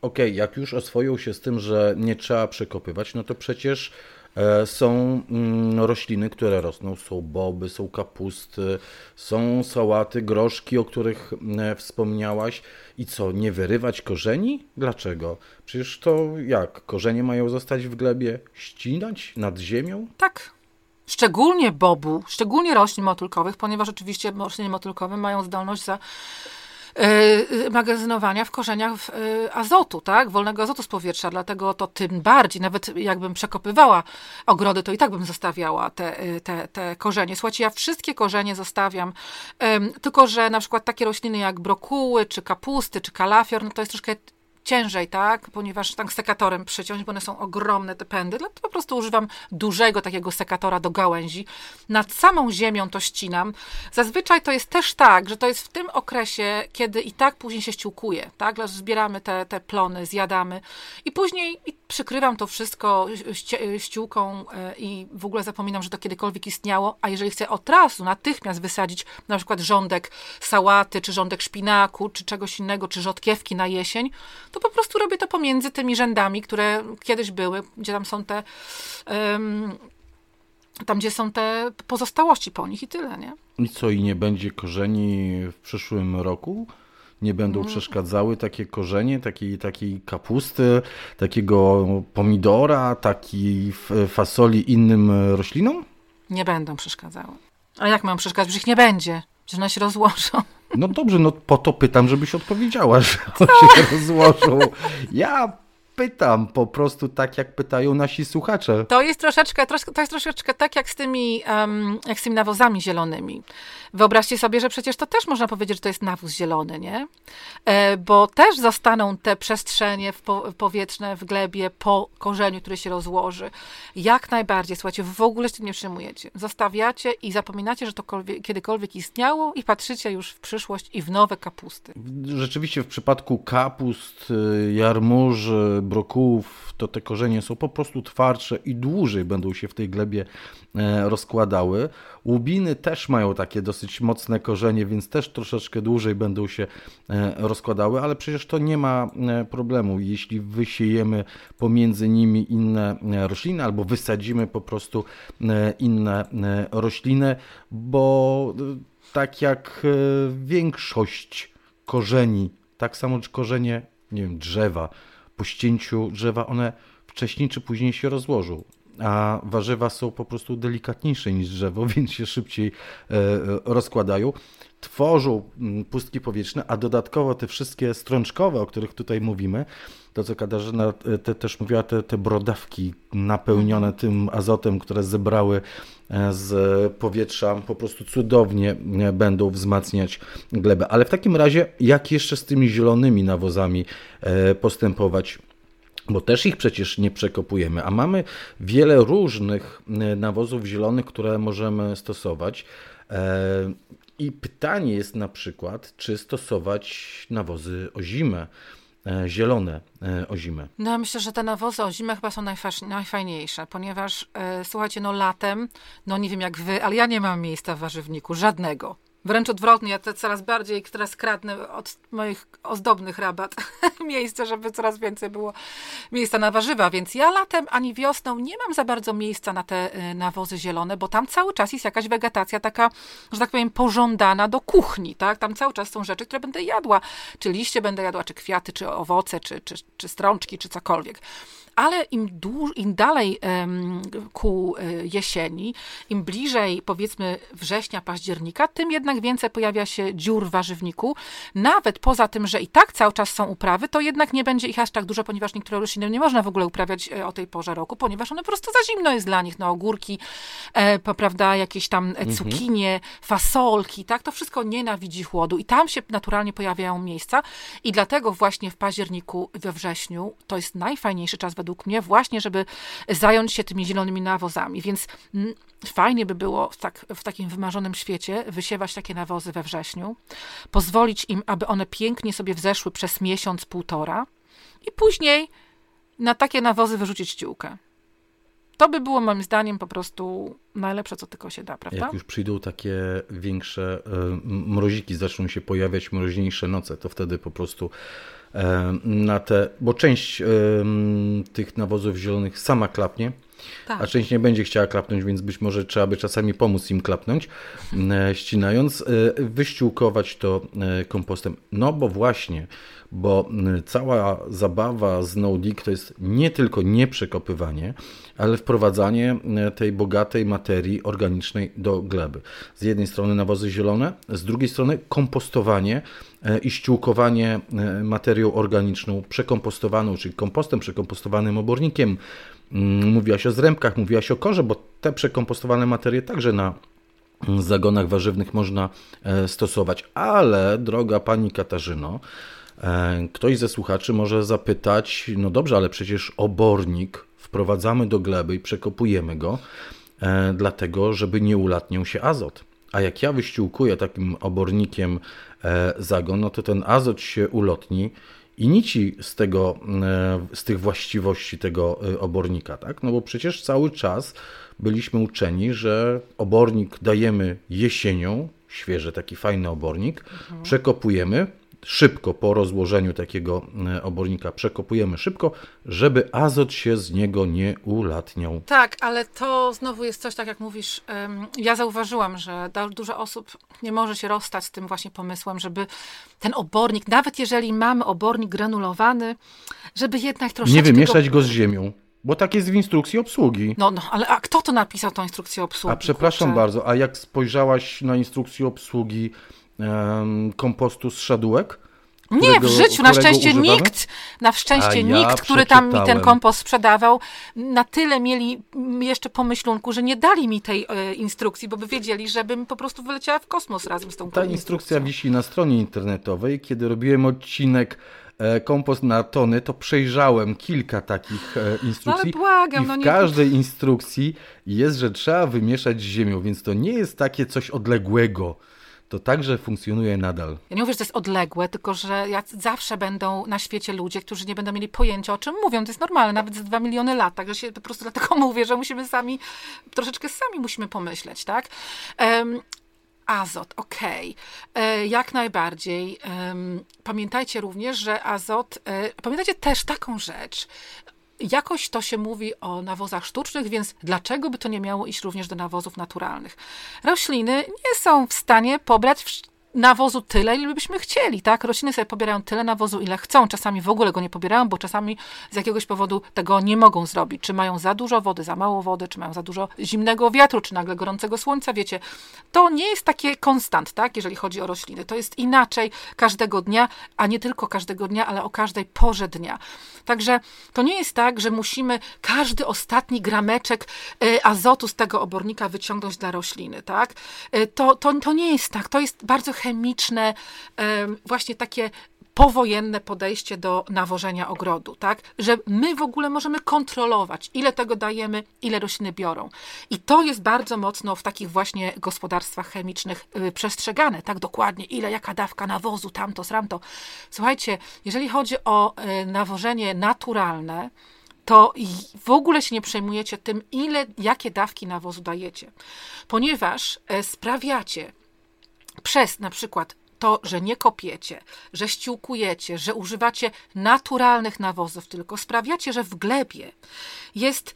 ok, jak już oswoją się z tym, że nie trzeba przekopywać, no to przecież E, są mm, rośliny, które rosną, są boby, są kapusty, są sałaty, groszki, o których e, wspomniałaś. I co, nie wyrywać korzeni? Dlaczego? Przecież to jak? Korzenie mają zostać w glebie ścinać nad ziemią? Tak. Szczególnie bobu, szczególnie roślin motylkowych, ponieważ oczywiście rośliny motylkowe mają zdolność za magazynowania w korzeniach y, azotu, tak? Wolnego azotu z powietrza, dlatego to tym bardziej, nawet jakbym przekopywała ogrody, to i tak bym zostawiała te, y, te, te korzenie. Słuchajcie, ja wszystkie korzenie zostawiam, tylko że na przykład takie rośliny jak brokuły, czy kapusty, czy kalafior, no to jest troszkę ciężej, tak, ponieważ tak sekatorem przyciąć, bo one są ogromne te pędy, dlatego po prostu używam dużego takiego sekatora do gałęzi. Nad samą ziemią to ścinam. Zazwyczaj to jest też tak, że to jest w tym okresie, kiedy i tak później się ściółkuje, tak, zbieramy te, te plony, zjadamy. I później przykrywam to wszystko ściółką e, i w ogóle zapominam, że to kiedykolwiek istniało, a jeżeli chcę od razu, natychmiast wysadzić na przykład rządek sałaty, czy rządek szpinaku, czy czegoś innego, czy rzodkiewki na jesień, to po prostu robię to pomiędzy tymi rzędami, które kiedyś były, gdzie tam są te um, tam, gdzie są te pozostałości po nich i tyle, nie? I co, i nie będzie korzeni w przyszłym roku? nie będą mm. przeszkadzały takie korzenie, takiej, takiej kapusty, takiego pomidora, takiej fasoli innym roślinom? Nie będą przeszkadzały. A jak mam przeszkadzać? Że ich nie będzie, że one się rozłożą. No dobrze, no po to pytam, żebyś odpowiedziała, że one się rozłożą. Ja pytam po prostu tak, jak pytają nasi słuchacze. To jest troszeczkę, to jest troszeczkę tak jak z tymi, um, jak z tymi nawozami zielonymi. Wyobraźcie sobie, że przecież to też można powiedzieć, że to jest nawóz zielony, nie? E, bo też zostaną te przestrzenie w po, powietrzne w glebie po korzeniu, który się rozłoży. Jak najbardziej, słuchajcie, w ogóle się tym nie przejmujecie. Zostawiacie i zapominacie, że to kiedykolwiek istniało i patrzycie już w przyszłość i w nowe kapusty. Rzeczywiście w przypadku kapust, y, jarmuży, brokułów, to te korzenie są po prostu twardsze i dłużej będą się w tej glebie e, rozkładały. Łubiny też mają takie dosyć mocne korzenie, więc też troszeczkę dłużej będą się e, rozkładały, ale przecież to nie ma e, problemu. Jeśli wysiejemy pomiędzy nimi inne rośliny albo wysadzimy po prostu inne rośliny, bo tak jak większość korzeni, tak samo korzenie nie wiem, drzewa, po ścięciu drzewa one wcześniej czy później się rozłożą. A warzywa są po prostu delikatniejsze niż drzewo, [laughs] więc się szybciej e, rozkładają. Tworzą mm, pustki powietrzne, a dodatkowo te wszystkie strączkowe, o których tutaj mówimy, to co Katarzyna e, te, też mówiła, te, te brodawki napełnione mhm. tym azotem, które zebrały e, z powietrza, po prostu cudownie będą wzmacniać glebę. Ale w takim razie, jak jeszcze z tymi zielonymi nawozami postępować? Bo też ich przecież nie przekopujemy, a mamy wiele różnych e, nawozów zielonych, które możemy stosować. E, I pytanie jest na przykład, czy stosować nawozy ozime, e, zielone ozime. No ja myślę, że te nawozy ozime chyba są najfajniejsze, ponieważ słuchajcie, no latem, no nie wiem jak wy, ale ja nie mam miejsca w warzywniku, żadnego. Wręcz odwrotnie, ja te coraz bardziej teraz kradnę od moich ozdobnych rabat [laughs] miejsce, żeby coraz więcej było miejsca na warzywa, więc ja latem ani wiosną nie mam za bardzo miejsca na te y, nawozy zielone, bo tam cały czas jest jakaś wegetacja taka, że tak powiem, pożądana do kuchni, tak? Tam cały czas są rzeczy, które będę jadła, czy liście będę jadła, czy kwiaty, czy owoce, czy, czy, czy strączki, czy cokolwiek. Ale im, dłuż, im dalej ku e, jesieni, im bliżej powiedzmy września, października, tym jednak więcej pojawia się dziur w warzywniku. Nawet poza tym, że i tak cały czas są uprawy, to jednak nie będzie ich aż tak dużo, ponieważ niektóre rośliny nie można w ogóle uprawiać e, o tej porze roku, ponieważ one po prostu za zimno jest dla nich. No ogórki, e, prawda, jakieś tam mhm. cukinie, mhm. fasolki, tak, to wszystko nienawidzi chłodu i tam się naturalnie pojawiają miejsca i dlatego właśnie w październiku, we wrześniu to jest najfajniejszy czas według mnie właśnie, żeby zająć się tymi zielonymi nawozami, więc mm, fajnie by było w, tak, w takim wymarzonym świecie wysiewać takie nawozy we wrześniu, pozwolić im, aby one pięknie sobie wzeszły przez miesiąc, półtora i później na takie nawozy wyrzucić ściółkę. To by było moim zdaniem po prostu najlepsze, co tylko się da, prawda? Jak już przyjdą takie większe e, mroziki, zaczną się pojawiać mroźniejsze noce, to wtedy po prostu na te, bo część tych nawozów zielonych sama klapnie, tak. a część nie będzie chciała klapnąć, więc być może trzeba by czasami pomóc im klapnąć, e, ścinając, wyściółkować to kompostem. No bo właśnie, bo cała zabawa z no to jest nie tylko nieprzekopywanie, ale wprowadzanie tej bogatej materii organicznej do gleby. Z jednej strony nawozy zielone, z drugiej strony kompostowanie e, i ściółkowanie e, materią organiczną przekompostowaną, czyli kompostem przekompostowanym obornikiem. Mm, mówiłaś o zrębkach, mówiłaś o korze, bo te przekompostowane materie także na zagonach warzywnych można e, stosować. Ale, droga pani Katarzyno, E, ktoś ze słuchaczy może zapytać, no dobrze, ale przecież obornik wprowadzamy do gleby i przekopujemy go, e, dlatego żeby nie ulatniał się azot. A jak ja wyściółkuję takim obornikiem zagon, no to ten azot się ulotni i nici z, tego, z tych właściwości tego obornika, tak? No bo przecież cały czas byliśmy uczeni, że obornik dajemy jesienią, świeży taki fajny obornik, mhm. przekopujemy, szybko po rozłożeniu takiego e, obornika przekopujemy szybko, żeby azot się z niego nie ulatniał. Tak, ale to znowu jest coś, tak jak mówisz, ja zauważyłam, że dużo osób nie może się rozstać z tym właśnie pomysłem, żeby ten obornik, nawet jeżeli mamy obornik granulowany, żeby jednak troszeczkę... Nie wymieszać go, go z ziemią. Bo tak jest w instrukcji obsługi. No, no, ale a kto to napisał tą instrukcję obsługi? A przepraszam kurczę? bardzo, a jak spojrzałaś na instrukcję obsługi kompostu z szadółek? Nie, w życiu. Na szczęście używamy? nikt, na szczęście ja nikt, który tam mi ten kompost sprzedawał, na tyle mieli jeszcze pomyślunku, że nie dali mi tej e, instrukcji, bo by wiedzieli, żebym po prostu wyleciała w kosmos razem z tą Ta instrukcja wisi na stronie internetowej. Kiedy robiłem odcinek e, kompost na tony, to przejrzałem kilka takich e, instrukcji. No ale błagam, I w no nie... każdej instrukcji jest, że trzeba wymieszać z ziemią, więc to nie jest takie coś odległego to także funkcjonuje nadal. Ja nie mówię, że to jest odległe, tylko że zawsze będą na świecie ludzie, którzy nie będą mieli pojęcia, o czym mówią. To jest normalne, nawet za dwa miliony lat. Także się po prostu dlatego [laughs] mówię, że musimy sami, troszeczkę sami musimy pomyśleć, tak? Um, azot, okej, okay. E, jak najbardziej. Pamiętajcie również, że azot, e, pamiętajcie też taką rzecz, Jakoś to się mówi o nawozach sztucznych, więc dlaczego by to nie miało iść również do nawozów naturalnych? Rośliny nie są w stanie pobrać nawozu tyle, ile byśmy chcieli, tak? Rośliny sobie pobierają tyle nawozu, ile chcą. Czasami w ogóle go nie pobierają, bo czasami z jakiegoś powodu tego nie mogą zrobić. Czy mają za dużo wody, za mało wody, czy mają za dużo zimnego wiatru, czy nagle gorącego słońca, wiecie. To nie jest takie konstant, tak? Jeżeli chodzi o rośliny. To jest inaczej każdego dnia, a nie tylko każdego dnia, ale o każdej porze dnia. Także to nie jest tak, że musimy każdy ostatni grameczek e, azotu z tego obornika wyciągnąć dla rośliny, tak? E, to, to, to nie jest tak. To jest bardzo chemiczne, właśnie takie powojenne podejście do nawożenia ogrodu, tak? Że my w ogóle możemy kontrolować, ile tego dajemy, ile rośliny biorą. I to jest bardzo mocno w takich właśnie gospodarstwach chemicznych y, przestrzegane, tak dokładnie, ile, jaka dawka nawozu, tamto, sramto. Słuchajcie, jeżeli chodzi o y, nawożenie naturalne, to w ogóle się nie przejmujecie tym, ile, jakie dawki nawozu dajecie, ponieważ e, sprawiacie, przez na przykład to, że nie kopiecie, że ściółkujecie, że używacie naturalnych nawozów, tylko sprawiacie, że w glebie jest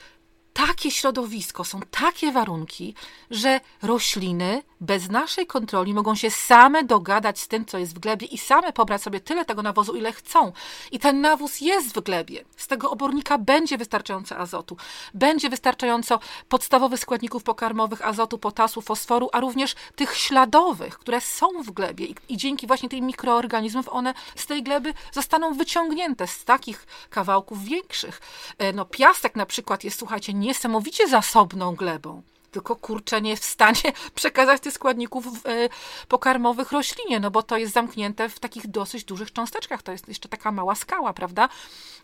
takie środowisko, są takie warunki, że rośliny bez naszej kontroli mogą się same dogadać z tym, co jest w glebie i same pobrać sobie tyle tego nawozu, ile chcą. I ten nawóz jest w glebie. Z tego obornika będzie wystarczająco azotu, będzie wystarczająco podstawowych składników pokarmowych, azotu, potasu, fosforu, a również tych śladowych, które są w glebie. I, i dzięki właśnie tych mikroorganizmów one z tej gleby zostaną wyciągnięte z takich kawałków większych. E, no piasek na przykład jest, słuchajcie, niesamowicie zasobną glebą tylko kurczę nie w stanie [laughs] przekazać tych składników e, pokarmowych roślinie, no bo to jest zamknięte w takich dosyć dużych cząsteczkach, to jest jeszcze taka mała skała, prawda?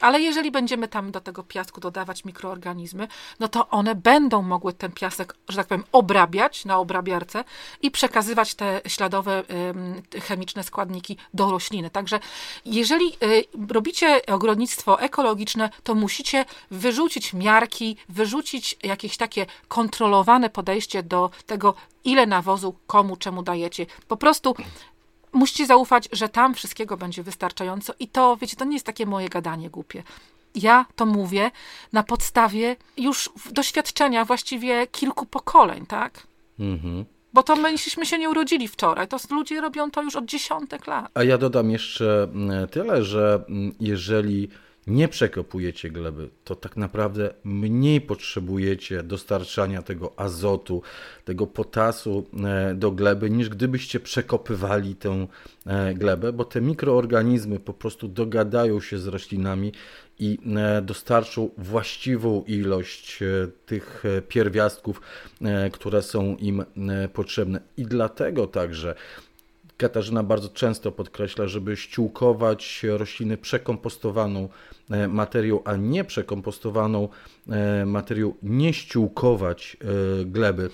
Ale jeżeli będziemy tam do tego piasku dodawać mikroorganizmy, no to one będą mogły ten piasek, że tak powiem, obrabiać na obrabiarce i przekazywać te śladowe chemiczne składniki do rośliny. Także jeżeli e, robicie ogrodnictwo ekologiczne, to musicie wyrzucić miarki, wyrzucić jakieś takie kontrolowane podejście do tego, ile nawozu komu czemu dajecie. Po prostu musicie zaufać, że tam wszystkiego będzie wystarczająco i to, wiecie, to nie jest takie moje gadanie głupie. Ja to mówię na podstawie już doświadczenia właściwie kilku pokoleń, tak? Mhm. Bo to myśmy się nie urodzili wczoraj, to ludzie robią to już od dziesiątek lat. A ja dodam jeszcze mm, tyle, że mm, jeżeli nie przekopujecie gleby, to tak naprawdę mniej potrzebujecie dostarczania tego azotu, tego potasu e, do gleby, niż gdybyście przekopywali tę e, glebę, bo te mikroorganizmy po prostu dogadają się z roślinami i e, dostarczą właściwą ilość tych pierwiastków, które są im potrzebne. I dlatego także Katarzyna bardzo często podkreśla, żeby ściółkować rośliny przekompostowaną e, materią, a nie przekompostowaną e, materią, nie ściółkować e, gleby.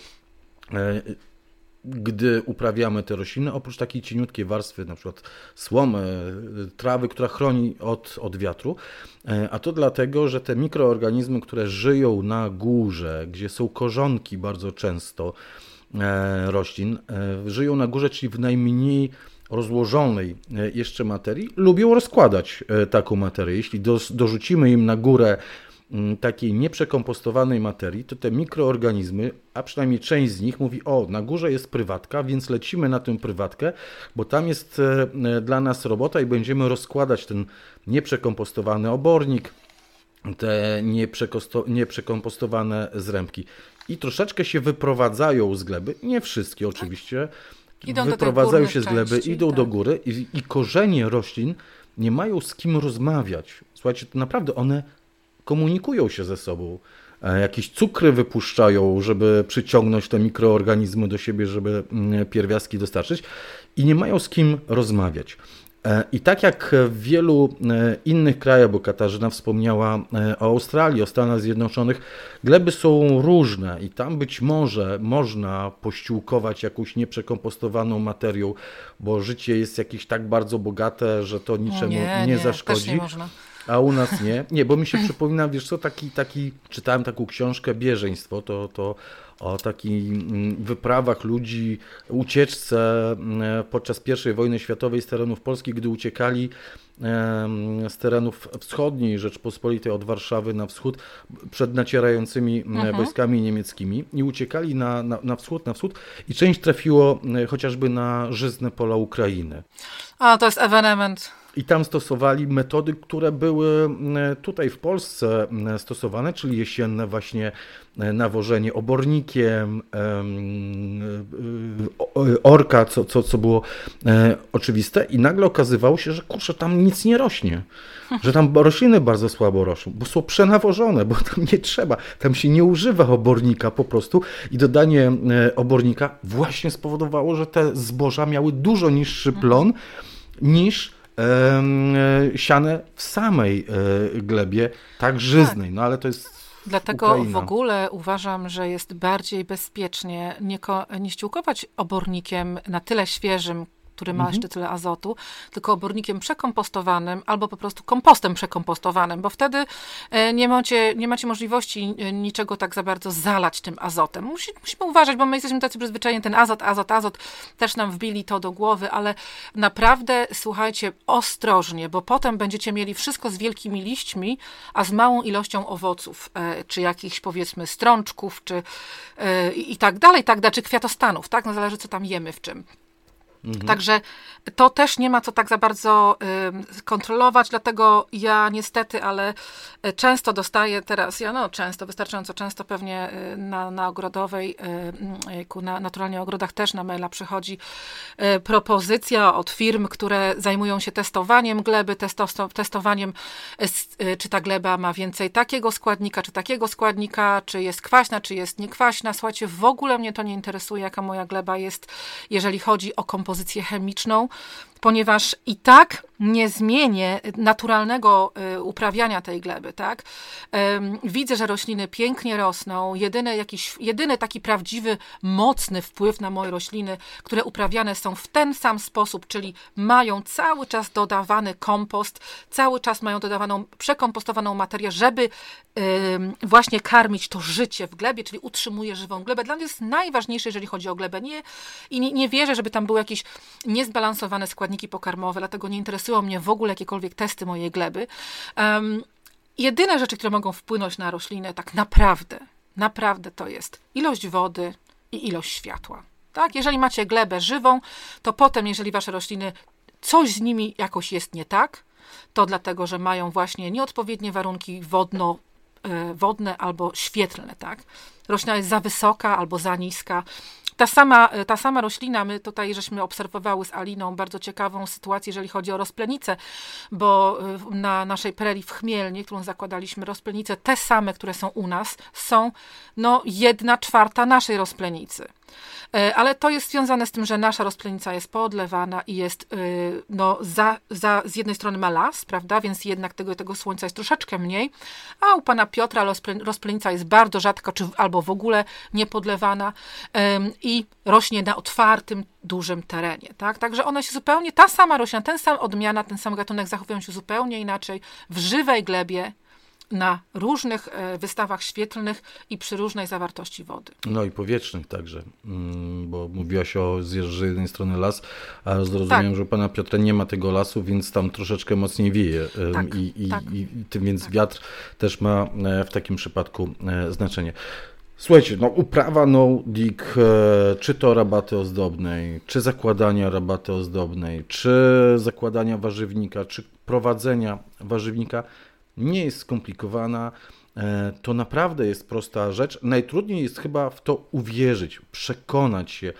Gdy uprawiamy te rośliny, oprócz takiej cieniutkiej warstwy, na przykład słomy, trawy, która chroni od, od wiatru, a to dlatego, że te mikroorganizmy, które żyją na górze, gdzie są korzonki bardzo często, roślin e, żyją na górze, czyli w najmniej rozłożonej e, jeszcze materii, lubią rozkładać taką materię. Jeśli dorzucimy im na górę mm, takiej nieprzekompostowanej materii, to te mikroorganizmy, a przynajmniej część z nich mówi, o, na górze jest prywatka, więc lecimy na tę prywatkę, bo tam jest dla nas robota i będziemy rozkładać ten nieprzekompostowany obornik, te nieprzekompostowane zrębki i troszeczkę się wyprowadzają z gleby, nie wszystkie oczywiście, idą wyprowadzają się z gleby, części, idą tak. do góry i, i korzenie roślin nie mają z kim rozmawiać. Słuchajcie, to naprawdę one komunikują się ze sobą. E, jakieś cukry wypuszczają, żeby przyciągnąć te mikroorganizmy do siebie, żeby mm, pierwiastki dostarczyć i nie mają z kim rozmawiać. E, I tak jak w wielu e, innych krajach, bo Katarzyna wspomniała e, o Australii, o Stanach Zjednoczonych, gleby są różne i tam być może można pościółkować jakąś nieprzekompostowaną materią, bo życie jest jakieś tak bardzo bogate, że to niczemu nie, nie, nie zaszkodzi. nie można. A u nas nie. Nie, bo mi się przypomina, wiesz co, taki, taki czytałem taką książkę Bieżeństwo, to, to o takich mm, wyprawach ludzi, ucieczce mm, podczas I wojny światowej z terenów Polski, gdy uciekali z terenów wschodniej Rzeczpospolitej od Warszawy na wschód przed nacierającymi mm, mhm. wojskami niemieckimi i uciekali na, na, na wschód, na wschód i część trafiło chociażby na żyzne pola Ukrainy. A, to jest ewenement. I tam stosowali metody, które były tutaj w Polsce stosowane, czyli jesienne właśnie E, nawożenie obornikiem, orka, co, co, co było e, oczywiste. I nagle okazywało się, że kurczę, tam nic nie rośnie, że tam rośliny bardzo słabo rosną, bo są przenawożone, bo tam nie trzeba, tam się nie używa obornika po prostu. I dodanie e, obornika właśnie spowodowało, że te zboża miały dużo niższy plon niż siane w samej glebie, tak żyznej, no ale to jest Dlatego Ukraina. w ogóle uważam, że jest bardziej bezpiecznie nie, nie ściółkować obornikiem na tyle świeżym, który ma mhm. jeszcze tyle azotu, tylko obornikiem przekompostowanym albo po prostu kompostem przekompostowanym, bo wtedy e, nie macie, nie macie możliwości e, niczego tak za bardzo zalać tym azotem. Musi, musimy uważać, bo my jesteśmy tacy przyzwyczajeni, ten azot, azot, azot, też nam wbili to do głowy, ale naprawdę słuchajcie ostrożnie, bo potem będziecie mieli wszystko z wielkimi liśćmi, a z małą ilością owoców, e, czy jakichś powiedzmy strączków, czy i tak dalej, tak dalej, czy kwiatostanów, tak? No zależy, co tam jemy w czym. Mhm. Także to też nie ma co tak za bardzo kontrolować, dlatego ja niestety, ale y, często dostaję teraz, ja no często, wystarczająco często pewnie y, na, na ogrodowej, y, na naturalnie ogrodach też na maila przychodzi propozycja od firm, które zajmują się testowaniem gleby, testo, testowaniem czy ta gleba ma więcej takiego składnika, czy takiego składnika, czy jest kwaśna, czy jest niekwaśna. Słuchajcie, w ogóle mnie to nie interesuje, jaka moja gleba jest, jeżeli chodzi o kompozycję kompozycję chemiczną, ponieważ i tak nie zmienię naturalnego y, uprawiania tej gleby, tak? Widzę, że rośliny pięknie rosną. Jedyny, jakiś, jedyny taki prawdziwy, mocny wpływ na moje rośliny, które uprawiane są w ten sam sposób, czyli mają cały czas dodawany kompost, cały czas mają dodawaną, przekompostowaną materię, żeby właśnie karmić to życie w glebie, czyli utrzymuje żywą glebę. Dla mnie jest najważniejsze, jeżeli chodzi o glebę. Nie, I nie, nie wierzę, żeby tam były jakieś niezbalansowane składniki pokarmowe, dlatego nie interesują mnie w ogóle jakiekolwiek testy mojej gleby. Um, jedyne rzeczy, które mogą wpłynąć na roślinę, tak naprawdę, naprawdę to jest ilość wody i ilość światła. Tak? Jeżeli macie glebę żywą, to potem, jeżeli wasze rośliny, coś z nimi jakoś jest nie tak, to dlatego, że mają właśnie nieodpowiednie warunki wodno, e, wodne albo świetlne, tak? Roślina jest za wysoka albo za niska. Ta sama, ta sama roślina, my tutaj żeśmy obserwowały z Aliną bardzo ciekawą sytuację, jeżeli chodzi o rozplenicę, bo y, na naszej prerii w Chmielnie, którą zakładaliśmy, rozplenice, te same, które są u nas, są no jedna czwarta naszej rozplenicy. E, ale to jest związane z tym, że nasza rozplenica jest podlewana i jest, y, no, za, za, z jednej strony ma las, prawda, więc jednak tego, tego słońca jest troszeczkę mniej, a u pana Piotra rozplenica jest bardzo rzadko, czy albo w ogóle niepodlewana i rośnie na otwartym, dużym terenie, tak? Także ona się zupełnie, ta sama roślina, ten sam odmiana, ten sam gatunek zachowują się zupełnie inaczej w żywej glebie na różnych e, wystawach świetlnych i przy różnej zawartości wody. No i powietrznych także, mm, bo mówiłaś o, z jednej strony las, a zrozumiałem, tak. że pana Piotra nie ma tego lasu, więc tam troszeczkę mocniej wieje tak, i, i, tak. i, i tym więc tak. wiatr też ma e, w takim przypadku e, znaczenie. Słuchajcie, no uprawa no-dig, czy to rabaty ozdobnej, czy zakładania rabaty ozdobnej, czy zakładania warzywnika, czy prowadzenia warzywnika – nie jest skomplikowana. E, to naprawdę jest prosta rzecz. Najtrudniej jest chyba w to uwierzyć, przekonać się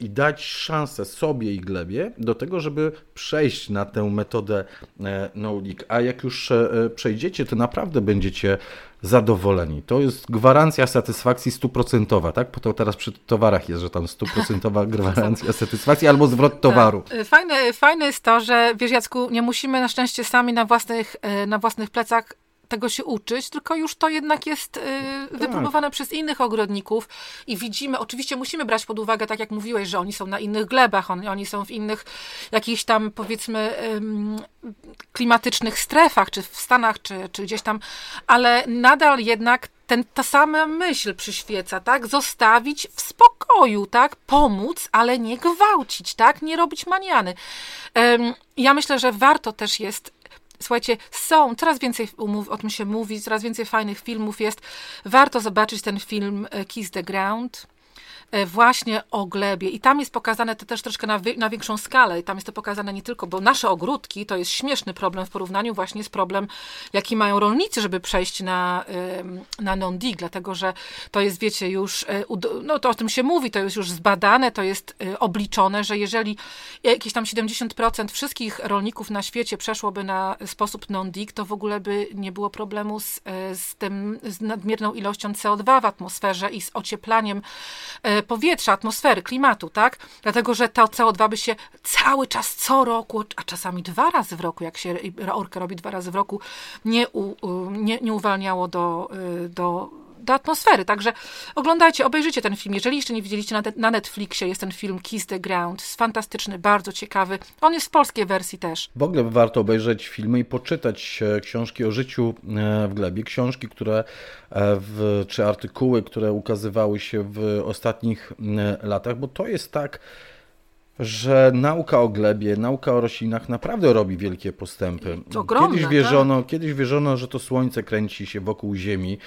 i dać szansę sobie i glebie do tego, żeby przejść na tę metodę e, no-leak. A jak już e, przejdziecie, to naprawdę będziecie zadowoleni. To jest gwarancja satysfakcji stuprocentowa, tak? Po to teraz przy towarach jest, że tam stuprocentowa [laughs] gwarancja satysfakcji albo zwrot tak. towaru. Fajne, fajne jest to, że wiesz Jacku, nie musimy na szczęście sami na własnych, e, na własnych plecach tego się uczyć, tylko już to jednak jest y, tak. wypróbowane przez innych ogrodników i widzimy, oczywiście musimy brać pod uwagę, tak jak mówiłeś, że oni są na innych glebach, on, oni są w innych jakichś tam powiedzmy klimatycznych strefach, czy w Stanach, czy, czy gdzieś tam, ale nadal jednak ten, ta sama myśl przyświeca, tak? Zostawić w spokoju, tak? Pomóc, ale nie gwałcić, tak? Nie robić maniany. Ja myślę, że warto też jest Słuchajcie, są, coraz więcej o tym się mówi, coraz więcej fajnych filmów jest. Warto zobaczyć ten film e, Kiss the Ground właśnie o glebie. I tam jest pokazane to też troszkę na, na większą skalę. I tam jest to pokazane nie tylko, bo nasze ogródki to jest śmieszny problem w porównaniu właśnie z problem, jaki mają rolnicy, żeby przejść na, na non-dig, dlatego że to jest, wiecie, już, e, no to o tym się mówi, to jest już zbadane, to jest e, obliczone, że jeżeli jakieś tam 70% wszystkich rolników na świecie przeszłoby na sposób non-dig, to w ogóle by nie było problemu z, z tym, z nadmierną ilością CO2 w atmosferze i z ocieplaniem powietrza, atmosfery, klimatu, tak? Dlatego, że to CO2 by się cały czas, co roku, a czasami dwa razy w roku, jak się orkę robi dwa razy w roku, nie, u, nie, nie uwalniało do, y, do do atmosfery. Także oglądajcie, obejrzyjcie ten film. Jeżeli jeszcze nie widzieliście na, na Netflixie, jest ten film Kiss the Ground. Jest fantastyczny, bardzo ciekawy. On jest w polskiej wersji też. W ogóle warto obejrzeć filmy i poczytać e, książki o życiu e, w glebie. Książki, które e, w, czy artykuły, które ukazywały się w ostatnich latach, bo to jest tak, że nauka o glebie, nauka o roślinach naprawdę robi wielkie postępy. Ogromne, kiedyś, wierzono, tak? kiedyś wierzono, że to słońce kręci się wokół Ziemi.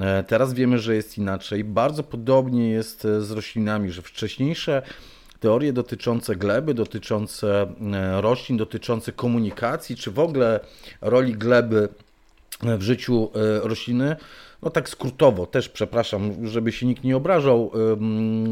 E, teraz wiemy, że jest inaczej. Bardzo podobnie jest e, z roślinami, że wcześniejsze teorie dotyczące gleby, dotyczące e, roślin, dotyczące komunikacji, czy w ogóle roli gleby w życiu rośliny, no tak skrótowo, też przepraszam, żeby się nikt nie obrażał,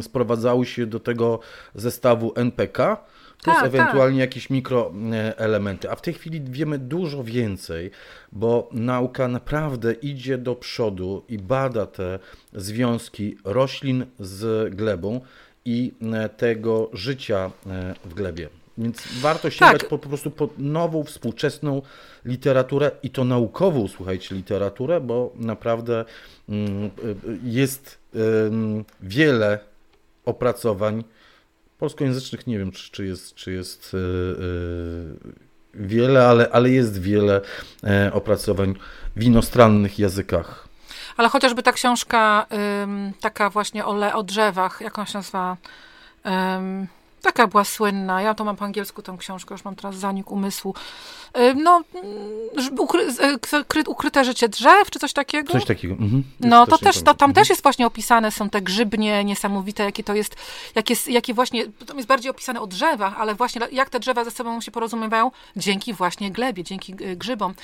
sprowadzały się do tego zestawu NPK, plus tak, ewentualnie tak. jakieś mikroelementy. A w tej chwili wiemy dużo więcej, bo nauka naprawdę idzie do przodu i bada te związki roślin z glebą i e, tego życia e, w glebie. Więc warto sięgać tak. po, po prostu po nową, współczesną literaturę i to naukową, słuchajcie, literaturę, bo naprawdę mm, jest wiele opracowań polskojęzycznych, nie wiem, czy, czy jest, czy jest e, wiele, ale, ale jest wiele e, opracowań w inostrannych językach. Ale chociażby ta książka, taka właśnie o, o drzewach, jak on się nazywa? Taka była słynna. Ja to mam po angielsku tę książkę, już mam teraz zanik umysłu. Y, no, mm, ukry, ukryte życie drzew, czy coś takiego? Coś takiego. Mhm. No, to też, to, tam mhm. też jest właśnie opisane, są te grzybnie niesamowite, jakie to jest, jakie, jakie właśnie, tam jest bardziej opisane o drzewach, ale właśnie jak te drzewa ze sobą się porozumiewają, dzięki właśnie glebie, dzięki y, grzybom.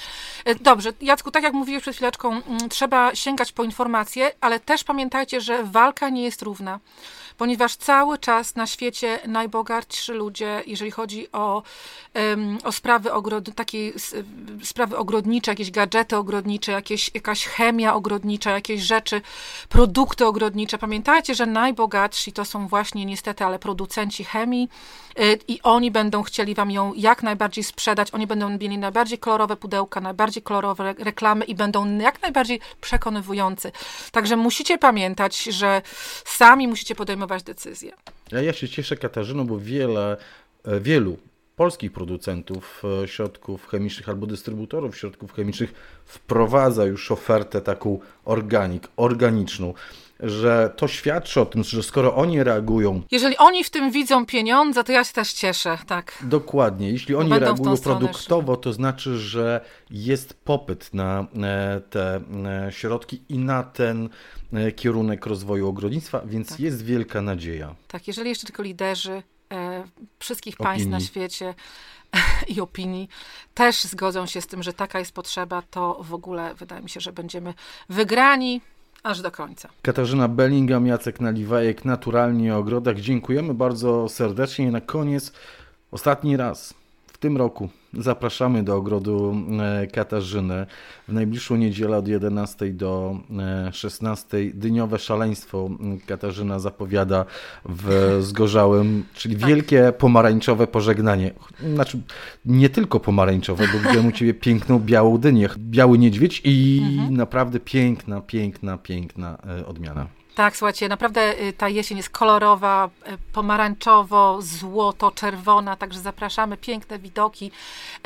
Y, dobrze, Jacku, tak jak mówiłeś przed chwileczką, mm, trzeba sięgać po informacje, ale też pamiętajcie, że walka nie jest równa ponieważ cały czas na świecie najbogatsi ludzie, jeżeli chodzi o, o sprawy, ogrod, takie sprawy ogrodnicze, jakieś gadżety ogrodnicze, jakieś, jakaś chemia ogrodnicza, jakieś rzeczy, produkty ogrodnicze. Pamiętajcie, że najbogatsi to są właśnie niestety, ale producenci chemii i oni będą chcieli wam ją jak najbardziej sprzedać, oni będą mieli najbardziej kolorowe pudełka, najbardziej kolorowe reklamy i będą jak najbardziej przekonywujący. Także musicie pamiętać, że sami musicie podejmować podejmować decyzje. Ja, ja się cieszę, Katarzyno, bo wiele, e, wielu polskich producentów e, środków chemicznych albo dystrybutorów środków chemicznych wprowadza już ofertę taką organik, organiczną że to świadczy o tym, że skoro oni reagują. Jeżeli oni w tym widzą pieniądze, to ja się też cieszę, tak. Dokładnie. Jeśli oni reagują produktowo, to znaczy, że jest popyt na e, te środki i na ten E, kierunek rozwoju ogrodnictwa, więc tak. jest wielka nadzieja. Tak, jeżeli jeszcze tylko liderzy e, wszystkich opinii. państw na świecie [laughs] i opinii też zgodzą się z tym, że taka jest potrzeba, to w ogóle wydaje mi się, że będziemy wygrani aż do końca. Katarzyna Bellingham, Jacek Naliwajek, Naturalnie o Ogrodach. Dziękujemy bardzo serdecznie. Na koniec ostatni raz w tym roku zapraszamy do ogrodu e, Katarzyny. W najbliższą niedzielę od 11 do 16 e, dyniowe szaleństwo Katarzyna zapowiada w Zgorzałym, czyli tak. wielkie pomarańczowe pożegnanie. Znaczy nie tylko pomarańczowe, bo widziałem u Ciebie piękną białą dynię, biały niedźwiedź i mhm. naprawdę piękna, piękna, piękna e, odmiana. Tak, słuchajcie, naprawdę y, ta jesień jest kolorowa, y, pomarańczowo, złoto, czerwona, także zapraszamy, piękne widoki,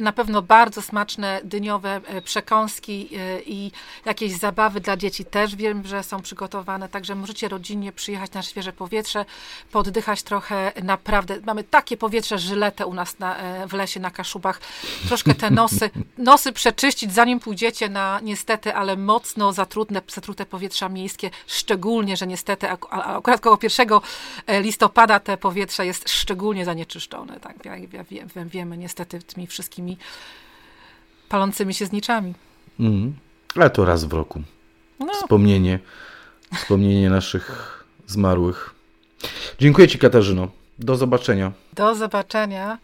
na pewno bardzo smaczne dyniowe y, przekąski i jakieś zabawy dla dzieci też wiem, że są przygotowane, także możecie rodzinnie przyjechać na świeże powietrze, poddychać trochę, naprawdę, mamy takie powietrze żyletę u nas na, w lesie na Kaszubach, troszkę te nosy, [laughs] nosy przeczyścić, zanim pójdziecie na niestety, ale mocno zatrute, zatrute powietrza miejskie, szczególnie, że niestety akurat koło 1 e, listopada te powietrze jest szczególnie zanieczyszczone. Tak, ja, ja wiem, wiemy niestety tymi wszystkimi palącymi się zniczami. Mm. Ale to raz w roku. No. Wspomnienie, wspomnienie naszych zmarłych. Dziękuję Ci, Katarzyno. Do zobaczenia. Do zobaczenia.